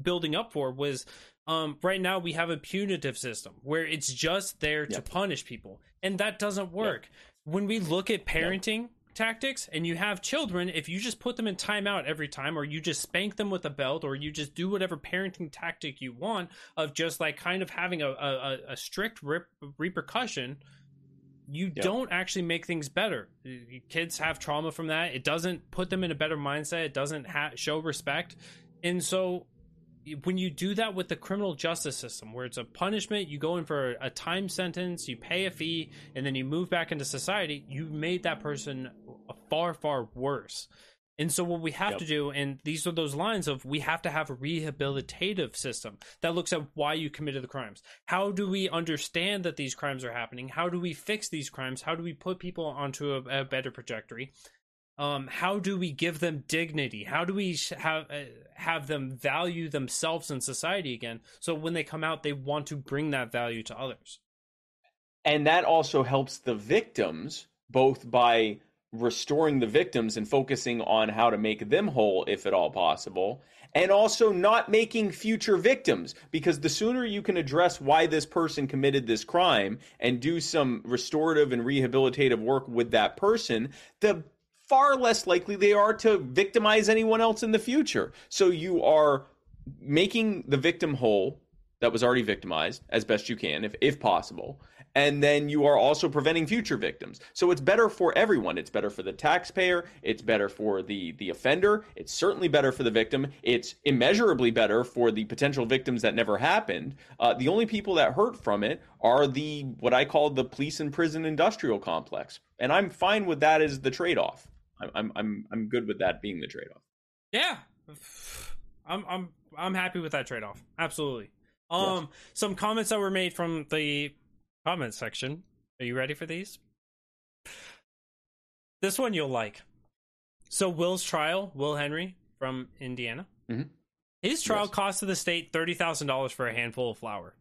building up for was um, right now we have a punitive system where it's just there to punish people and that doesn't work. Yep. When we look at parenting yep. tactics and you have children, if you just put them in timeout every time, or you just spank them with a belt, or you just do whatever parenting tactic you want of just like kind of having a, a, a strict rep- repercussion, you don't actually make things better. Kids have trauma from that. It doesn't put them in a better mindset. It doesn't ha- show respect. And so when you do that with the criminal justice system where it's a punishment you go in for a time sentence you pay a fee and then you move back into society you made that person far far worse. And so what we have yep. to do and these are those lines of we have to have a rehabilitative system that looks at why you committed the crimes. How do we understand that these crimes are happening? How do we fix these crimes? How do we put people onto a, a better trajectory um, how do we give them dignity? How do we have uh, have them value themselves in society again? So when they come out, they want to bring that value to others. And that also helps the victims both by restoring the victims and focusing on how to make them whole if at all possible and also not making future victims because the sooner you can address why this person committed this crime and do some restorative and rehabilitative work with that person the far less likely they are to victimize anyone else in the future so you are making the victim whole that was already victimized as best you can if if possible and then you are also preventing future victims. So it's better for everyone. It's better for the taxpayer. It's better for the the offender. It's certainly better for the victim. It's immeasurably better for the potential victims that never happened. Uh, the only people that hurt from it are the what I call the police and prison industrial complex, and I'm fine with that as the trade off. I'm I'm I'm good with that being the trade off. Yeah, I'm I'm I'm happy with that trade off. Absolutely. Um, yes. some comments that were made from the comment section. Are you ready for these? This one you'll like. So Will's trial, Will Henry from Indiana. Mm-hmm. His trial yes. costed the state thirty thousand dollars for a handful of flour.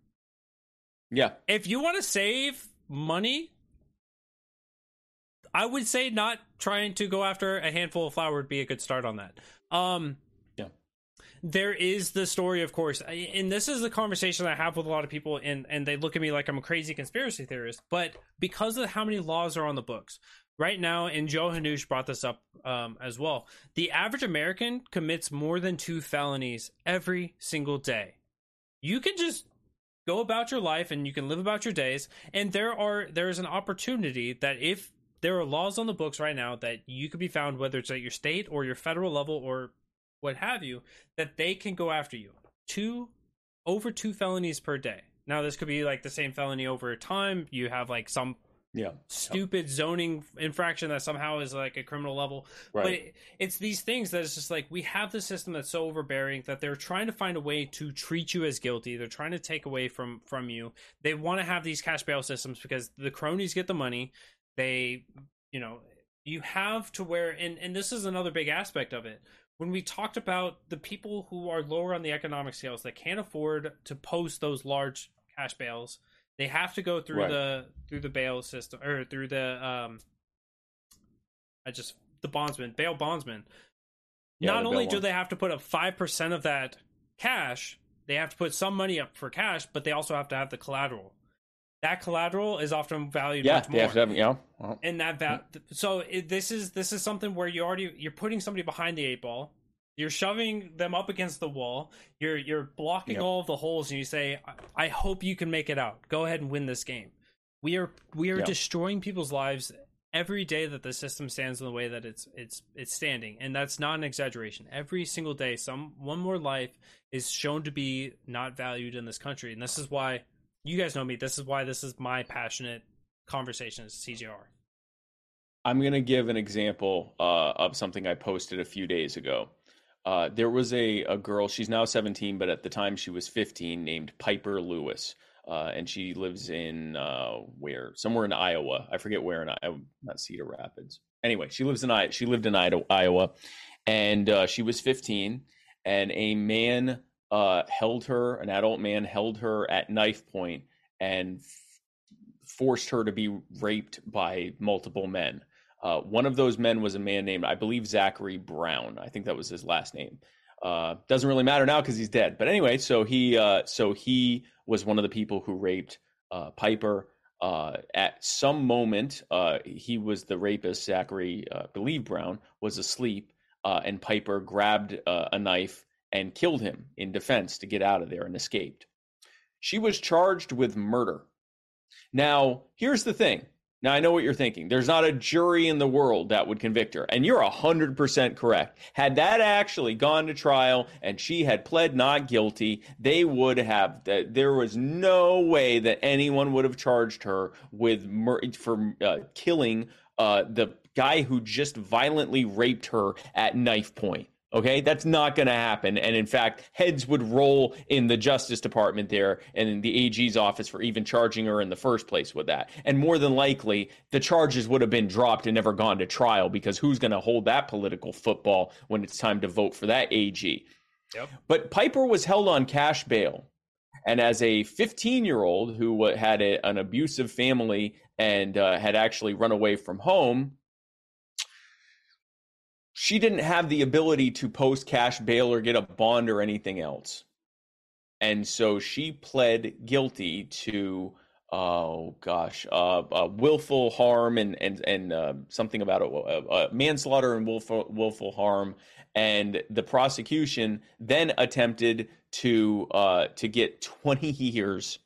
Yeah. If you want to save money, I would say not trying to go after a handful of flour would be a good start on that. Um, there is the story, of course, and this is the conversation I have with a lot of people, and and they look at me like I'm a crazy conspiracy theorist. But because of how many laws are on the books right now, and Joe Hanush brought this up um, as well, the average American commits more than two felonies every single day. You can just go about your life and you can live about your days, and there are there is an opportunity that if there are laws on the books right now that you could be found whether it's at your state or your federal level or what have you, that they can go after you. Two over two felonies per day. Now this could be like the same felony over time. You have like some yeah stupid zoning infraction that somehow is like a criminal level right. but it, it's these things that it's just like we have the system that's so overbearing that they're trying to find a way to treat you as guilty they're trying to take away from from you they want to have these cash bail systems because the cronies get the money they you know you have to where and and this is another big aspect of it when we talked about the people who are lower on the economic scales that can't afford to post those large cash bails, they have to go through right. the through the bail system or through the um I just the bondsman, bail bondsman. Yeah, Not only do they have to put up 5% of that cash, they have to put some money up for cash, but they also have to have the collateral that collateral is often valued yeah, much more. Yeah, yeah. Well, and that va- so it, this is this is something where you already you're putting somebody behind the eight ball. You're shoving them up against the wall. You're you're blocking yep. all of the holes, and you say, "I hope you can make it out. Go ahead and win this game." We are we are yep. destroying people's lives every day that the system stands in the way that it's it's it's standing, and that's not an exaggeration. Every single day, some one more life is shown to be not valued in this country, and this is why you guys know me. This is why this is my passionate conversation is CJR. I'm going to give an example uh, of something I posted a few days ago. Uh, there was a, a girl, she's now 17, but at the time she was 15, named Pieper Lewis. Uh, and she lives in uh, where? Somewhere in Iowa. I forget where in Iowa, not Cedar Rapids. Anyway, she lives in Iowa. She lived in Iowa, and uh, she was 15. And a man uh, held her, an adult man held her at knife point and f- forced her to be raped by multiple men. Uh, one of those men was a man named, I believe, Zachary Brown. I think that was his last name. Uh, doesn't really matter now because he's dead. But anyway, so he, uh, so he was one of the people who raped uh, Pieper. Uh, at some moment, uh, he was the rapist. Zachary, uh, believe Brown, was asleep, and Pieper grabbed a knife and killed him in defense to get out of there and escaped. She was charged with murder. Now, here's the thing. Now, I know what you're thinking. There's not a jury in the world that would convict her. And you're 100% correct. Had that actually gone to trial and she had pled not guilty, they would have, there was no way that anyone would have charged her with for uh, killing uh, the guy who just violently raped her at knife point. Okay, that's not going to happen. And in fact, heads would roll in the Justice Department there and in the AG's office for even charging her in the first place with that. And more than likely, the charges would have been dropped and never gone to trial because who's going to hold that political football when it's time to vote for that AG? Yep. But Pieper was held on cash bail. And as a 15 year old who had a, an abusive family and uh, had actually run away from home, she didn't have the ability to post cash bail or get a bond or anything else. And so she pled guilty to oh gosh, uh, uh, willful harm and and and uh, something about a, manslaughter and willful willful harm. And the prosecution then attempted to uh, to get 20 years.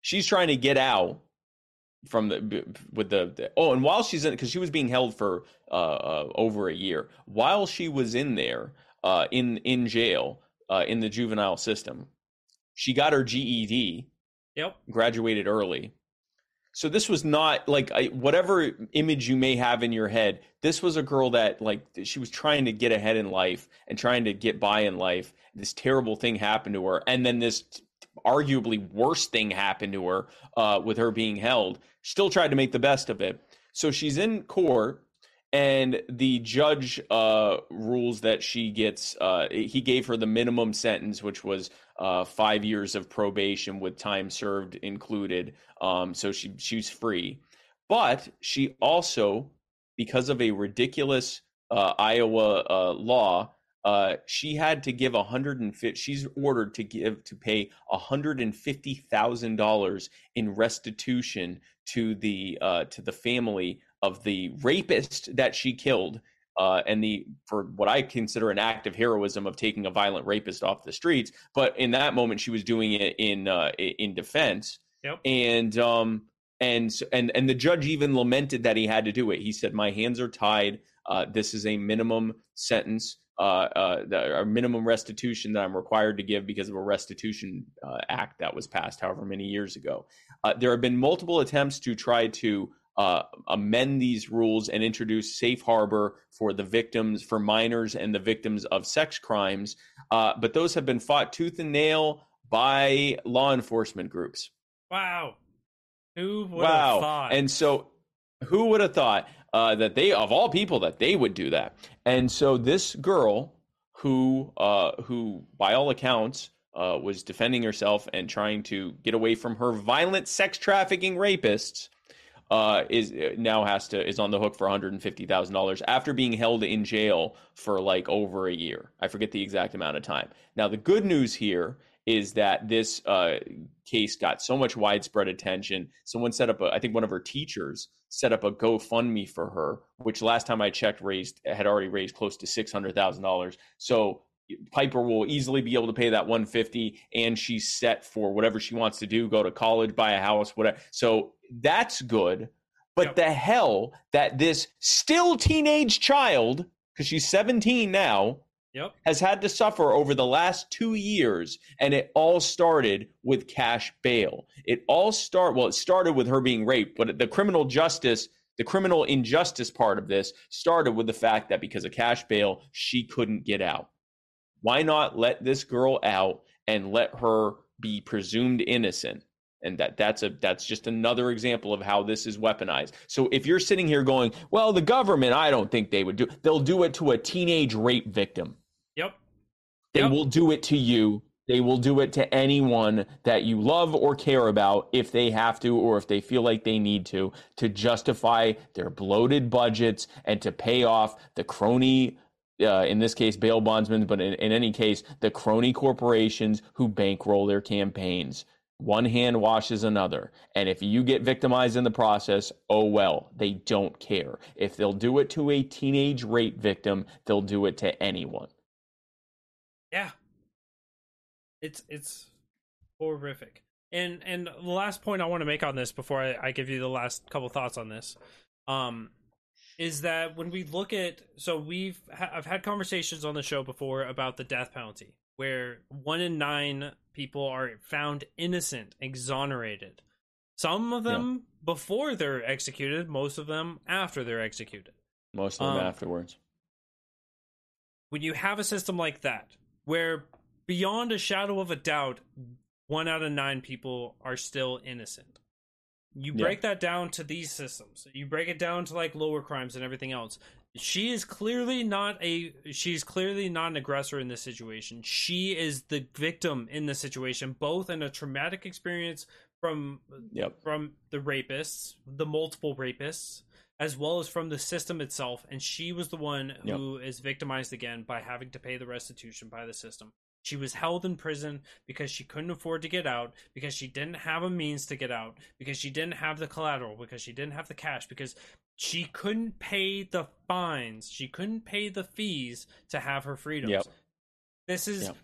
She's trying to get out from the with the, the oh, and while she's in because she was being held for uh, uh, over a year, while she was in there uh, in in jail uh in the juvenile system, she got her GED Yep. Graduated early. So this was not like whatever image you may have in your head. This was a girl that like she was trying to get ahead in life and trying to get by in life. This terrible thing happened to her, and then this arguably worst thing happened to her uh, with her being held. Still tried to make the best of it. So she's in court and the judge uh, rules that she gets. Uh, he gave her the minimum sentence, which was uh, five years of probation with time served included. Um, so she she's free, but she also, because of a ridiculous uh, Iowa uh, law, uh, she had to give a hundred and fifty. She's ordered to give to pay a hundred and fifty thousand dollars in restitution to the to the family of the rapist that she killed uh, and the for what I consider an act of heroism of taking a violent rapist off the streets. But in that moment, she was doing it in uh, in defense. Yep. And um and and and the judge even lamented that he had to do it. He said, "My hands are tied. Uh, this is a minimum sentence." Uh, uh, minimum restitution that I'm required to give because of a restitution uh, act that was passed however many years ago. Uh, there have been multiple attempts to try to uh, amend these rules and introduce safe harbor for the victims, for minors and the victims of sex crimes. Uh, but those have been fought tooth and nail by law enforcement groups. Wow. Who would wow. have thought? And so, who would have thought uh, that they, of all people, that they would do that? And so, this girl, who, uh, who by all accounts, uh, was defending herself and trying to get away from her violent sex trafficking rapists, uh, is uh, now has to is on the hook for one hundred and fifty thousand dollars after being held in jail for like over a year. I forget the exact amount of time. Now the good news here is that this uh, case got so much widespread attention. Someone set up, a, I think one of her teachers set up a GoFundMe for her, which last time I checked raised had already raised close to six hundred thousand dollars. So Pieper will easily be able to pay that 150 and she's set for whatever she wants to do, go to college, buy a house, whatever. So that's good. But yep. the hell that this still teenage child, because she's 17 now, yep. has had to suffer over the last two years. And it all started with cash bail. It all start well, it started with her being raped, but the criminal justice the criminal injustice part of this started with the fact that because of cash bail, she couldn't get out. Why not let this girl out and let her be presumed innocent? And that that's a that's just another example of how this is weaponized. So if you're sitting here going, "Well, the government, I don't think they would do." They'll do it to a teenage rape victim. They yep. will do it to you. They will do it to anyone that you love or care about if they have to or if they feel like they need to to justify their bloated budgets and to pay off the crony uh, in this case, bail bondsmen, but in, in any case, the crony corporations who bankroll their campaigns. One hand washes another. And if you get victimized in the process, oh well, they don't care. If they'll do it to a teenage rape victim, they'll do it to anyone. Yeah. It's it's horrific. And and the last point I want to make on this before I, I give you the last couple thoughts on this. Um is that when we look at so we've I've had conversations on the show before about the death penalty where one in nine people are found innocent, exonerated. Some of them yeah. before they're executed, most of them after they're executed. Most of them um, afterwards. When you have a system like that, where beyond a shadow of a doubt, one out of nine people are still innocent you break yeah. that down to these systems. You break it down to like lower crimes and everything else. She is clearly not a she's clearly not an aggressor in this situation. She is the victim in this situation, both in a traumatic experience from yep. from the rapists, the multiple rapists, as well as from the system itself. And she was the one who yep. is victimized again by having to pay the restitution by the system. She was held in prison because she couldn't afford to get out, because she didn't have a means to get out, because she didn't have the collateral, because she didn't have the cash, because she couldn't pay the fines, she couldn't pay the fees to have her freedoms. Yep. This is yep.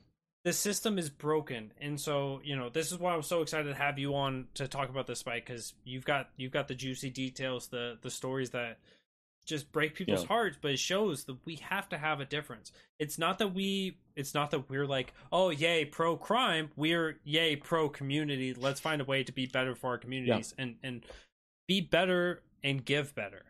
The system is broken, and so you know this is why I'm so excited to have you on to talk about this fight because you've got you've got the juicy details, the the stories that just break people's yeah. hearts but it shows that we have to have a difference it's not that we it's not that we're like oh yay pro crime we're yay pro community let's find a way to be better for our communities yeah. and and be better and give better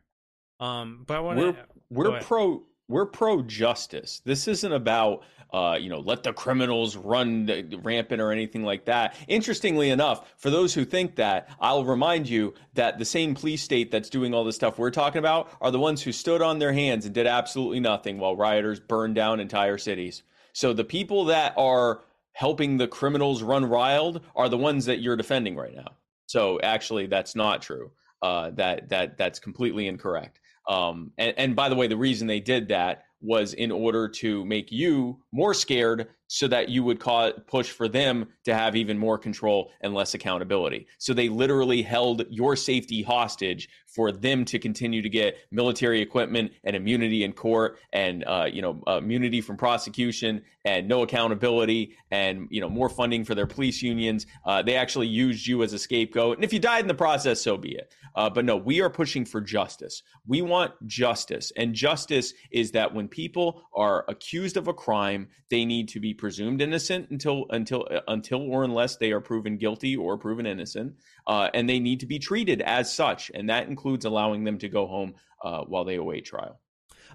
um but i want to we're, we're pro we're pro justice this isn't about uh, you know, let the criminals run rampant or anything like that. Interestingly enough, for those who think that, I'll remind you that the same police state that's doing all the stuff we're talking about are the ones who stood on their hands and did absolutely nothing while rioters burned down entire cities. So the people that are helping the criminals run wild are the ones that you're defending right now. So actually, that's not true. Uh, that that that's completely incorrect. Um, and, and by the way, the reason they did that was in order to make you more scared so that you would cause, push for them to have even more control and less accountability. So they literally held your safety hostage for them to continue to get military equipment and immunity in court and uh, you know uh, immunity from prosecution and no accountability and you know more funding for their police unions. Uh, they actually used you as a scapegoat, and if you died in the process, so be it. Uh, but no, we are pushing for justice. We want justice, and justice is that when people are accused of a crime, they need to be presumed innocent until until until or unless they are proven guilty or proven innocent, uh, and they need to be treated as such, and that includes allowing them to go home uh, while they await trial.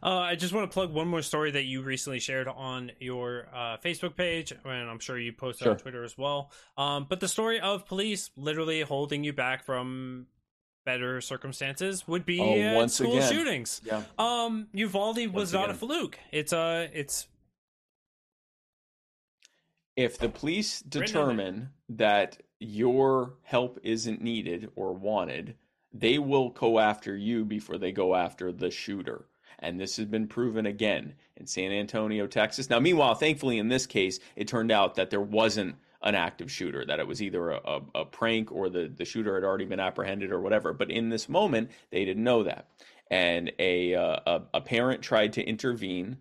Uh, I just want to plug one more story that you recently shared on your uh, Facebook page, and I'm sure you posted sure. on Twitter as well. Um, but the story of police literally holding you back from better circumstances would be oh, uh, school again. shootings. Yeah. Um, Uvalde was once not again. a fluke. It's uh, it's if the police determine that your help isn't needed or wanted, they will go after you before they go after the shooter. And this has been proven again in San Antonio, Texas. Now, meanwhile, thankfully, in this case, it turned out that there wasn't an active shooter, that it was either a, a, a prank or the, the shooter had already been apprehended or whatever. But in this moment, they didn't know that. And a, uh, a, a parent tried to intervene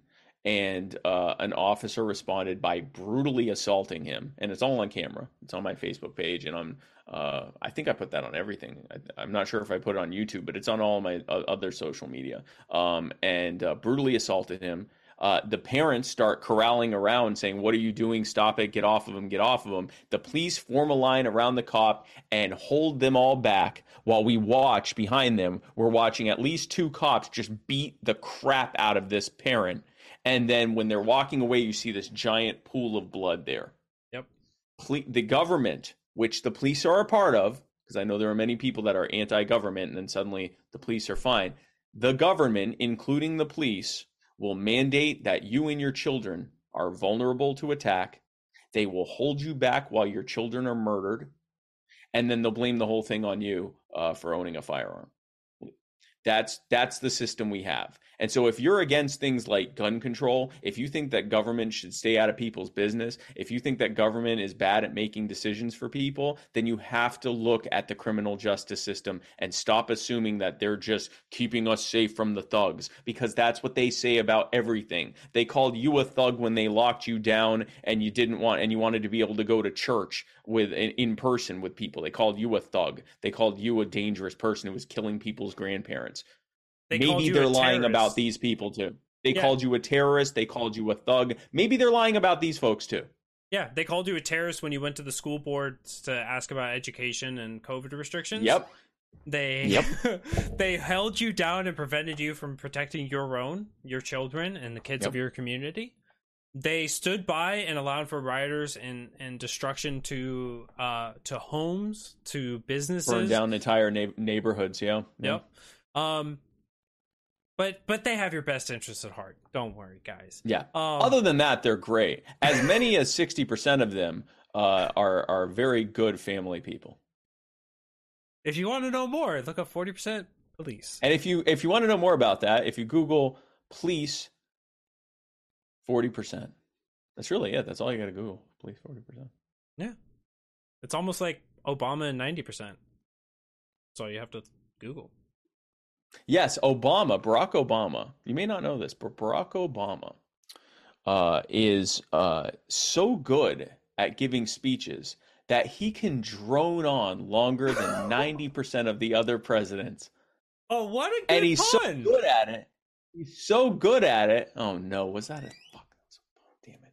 and uh, an officer responded by brutally assaulting him, and it's all on camera. It's on my Facebook page, and I'm uh, I think I put that on everything. I, am not sure if I put it on YouTube, but it's on all my uh, other social media. Um, and uh, brutally assaulted him. Uh, the parents start corralling around, saying, "What are you doing? Stop it! Get off of him! Get off of him!" The police form a line around the cop and hold them all back while we watch behind them. We're watching at least two cops just beat the crap out of this parent and then when they're walking away, you see this giant pool of blood there. Yep. The government, which the police are a part of, because I know there are many people that are anti-government, and then suddenly the police are fine. The government, including the police, will mandate that you and your children are vulnerable to attack. They will hold you back while your children are murdered, and then they'll blame the whole thing on you uh, for owning a firearm. That's that's the system we have. And so if you're against things like gun control, if you think that government should stay out of people's business, if you think that government is bad at making decisions for people, then you have to look at the criminal justice system and stop assuming that they're just keeping us safe from the thugs because that's what they say about everything. They called you a thug when they locked you down and you didn't want and you wanted to be able to go to church with in person with people. They called you a thug. They called you a dangerous person who was killing people's grandparents. They Maybe they're lying about these people too. They yeah. called you a terrorist. They called you a thug. Maybe they're lying about these folks too. Yeah, they called you a terrorist when you went to the school boards to ask about education and COVID restrictions. Yep. They yep. they held you down and prevented you from protecting your own, your children, and the kids yep. of your community. They stood by and allowed for rioters and, and destruction to uh to homes, to businesses, burn down entire na- neighborhoods. Yeah. Yep. Yeah. Um, but but they have your best interests at heart. Don't worry, guys. Yeah. Um, Other than that, they're great. As many as sixty percent of them uh, are are very good family people. If you want to know more, look up forty percent Police. And if you if you want to know more about that, if you Google police, forty percent. That's really it. That's all you got to Google. Police forty percent. Yeah. It's almost like Obama and 90%. That's all you have to Google. Yes, Obama, Barack Obama. You may not know this, but Barack Obama uh, is uh, so good at giving speeches that he can drone on longer than ninety percent of the other presidents, Oh, what a good and he's so good at it. He's so good at it. Oh no, was that a fuck? Damn it!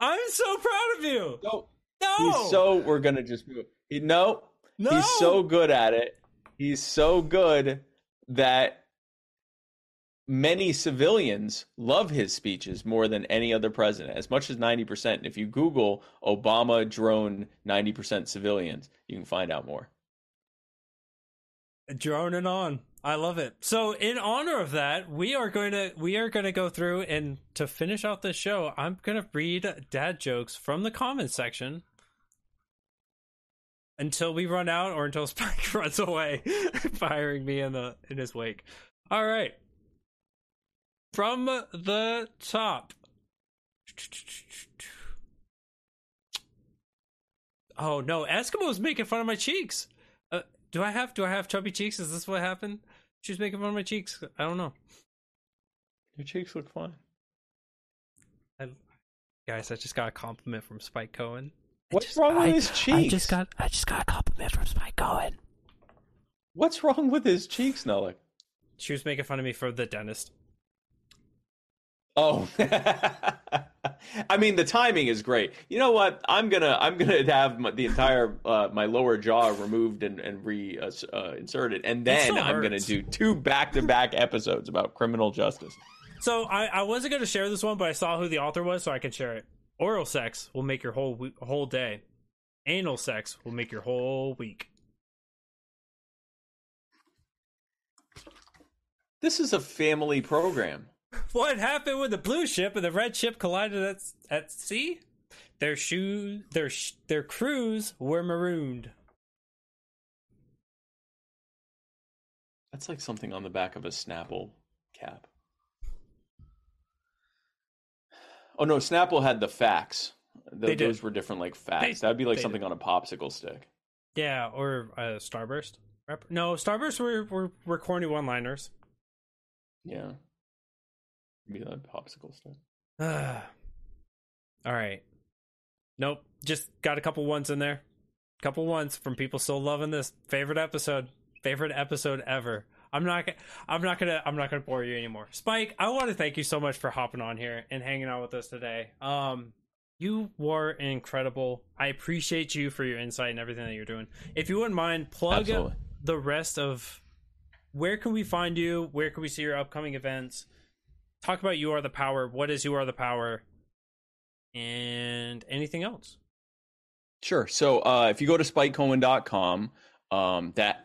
I'm so proud of you. So No, he's so. We're gonna just move. He, no, no. He's so good at it. He's so good that many civilians love his speeches more than any other president, as much as 90%. And if you Google Obama drone 90% civilians, you can find out more. droning on. I love it. So in honor of that, we are going to we are going to go through and to finish out this show, I'm going to read dad jokes from the comments section until we run out or until Spike runs away, firing me in the in his wake. All right. From the top. Oh no, Eskimo's making fun of my cheeks. Uh, do I have do I have chubby cheeks? Is this what happened? She's making fun of my cheeks. I don't know. Your cheeks look fine. I, guys, I just got a compliment from Spike Cohen. I What's just- wrong with I- his cheeks? I just got I just got a compliment from Spike Cohen. What's wrong with his cheeks, Nellick? She was making fun of me for the dentist. Oh, I mean the timing is great. You know what? I'm gonna I'm gonna have my, the entire uh, my lower jaw removed and and re uh, uh, inserted, and then I'm gonna do two back to back episodes about criminal justice. So I, I wasn't going to share this one, but I saw who the author was, so I could share it. Oral sex will make your whole we- whole day. Anal sex will make your whole week. This is a family program. What happened when the blue ship and the red ship collided at at sea? Their shoes, their sh- their crews were marooned. That's like something on the back of a Snapple cap. Oh no, Snapple had the facts. Th- They did. those were different, like facts. They- That'd be like something did. on a popsicle stick. Yeah, or uh, Starburst. No, Starburst were were, were corny one liners. Yeah, be that popsicle stick. All right. Nope. Just got a couple ones in there. Couple ones from people still loving this favorite episode. Favorite episode ever. I'm not. gonna I'm not gonna. I'm not gonna bore you anymore. Spike, I want to thank you so much for hopping on here and hanging out with us today. Um, you were incredible. I appreciate you for your insight and everything that you're doing. If you wouldn't mind, plug the rest of where can we find you? Where can we see your upcoming events? Talk about You Are the Power. What is You Are the Power? And anything else? Sure. So uh, if you go to spikecohen.com, um, that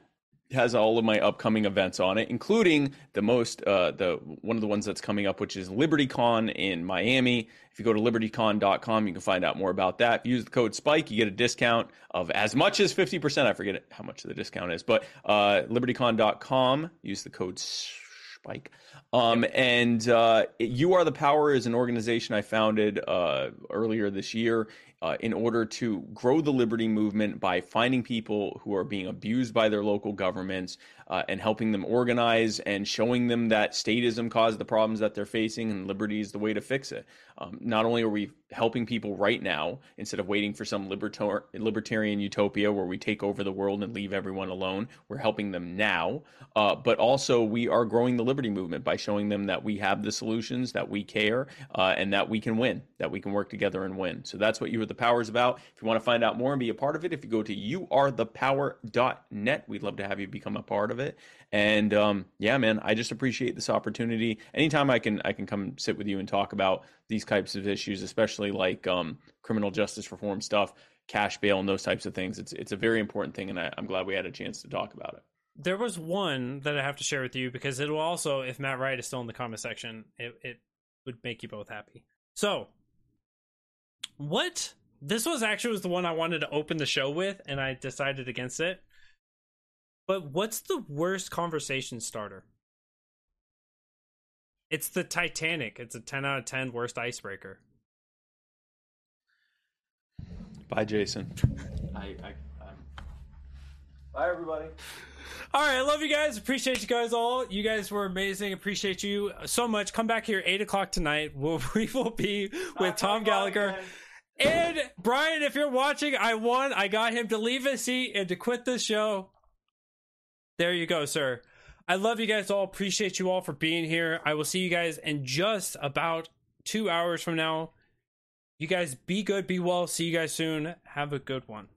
has all of my upcoming events on it, including the most uh, the one of the ones that's coming up, which is LibertyCon in Miami. If you go to libertycon.com, you can find out more about that. If you use the code Spike, you get a discount of as much as fifty percent. I forget how much the discount is, but uh, libertycon.com. Use the code Spike. Um, and uh, You Are the Power is an organization I founded uh, earlier this year uh, in order to grow the liberty movement by finding people who are being abused by their local governments uh, and helping them organize and showing them that statism caused the problems that they're facing and liberty is the way to fix it. Um, not only are we helping people right now instead of waiting for some libertar- libertarian utopia where we take over the world and leave everyone alone, we're helping them now. Uh, but also, we are growing the liberty movement by showing them that we have the solutions, that we care, uh, and that we can win, that we can work together and win. So that's what You Are the Power is about. If you want to find out more and be a part of it, if you go to youarethepower.net, we'd love to have you become a part of it. And um, yeah, man, I just appreciate this opportunity. Anytime I can, I can come sit with you and talk about these types of issues, especially like um, criminal justice reform stuff, cash bail, and those types of things. It's it's a very important thing, and I, I'm glad we had a chance to talk about it. There was one that I have to share with you because it will also, if Matt Wright is still in the comment section, it, it would make you both happy. So, what? This was actually was the one I wanted to open the show with, and I decided against it. But what's the worst conversation starter? It's the Titanic. It's a 10 out of 10 worst icebreaker. Bye, Jason. I, I, I'm... Bye, everybody. All right, I love you guys. Appreciate you guys all. You guys were amazing. Appreciate you so much. Come back here eight o'clock tonight. We'll, we will be with Tom Gallagher. And Brian, if you're watching, I won. I got him to leave his seat and to quit this show. There you go, sir. I love you guys all. Appreciate you all for being here. I will see you guys in just about two hours from now. You guys be good, be well. See you guys soon. Have a good one.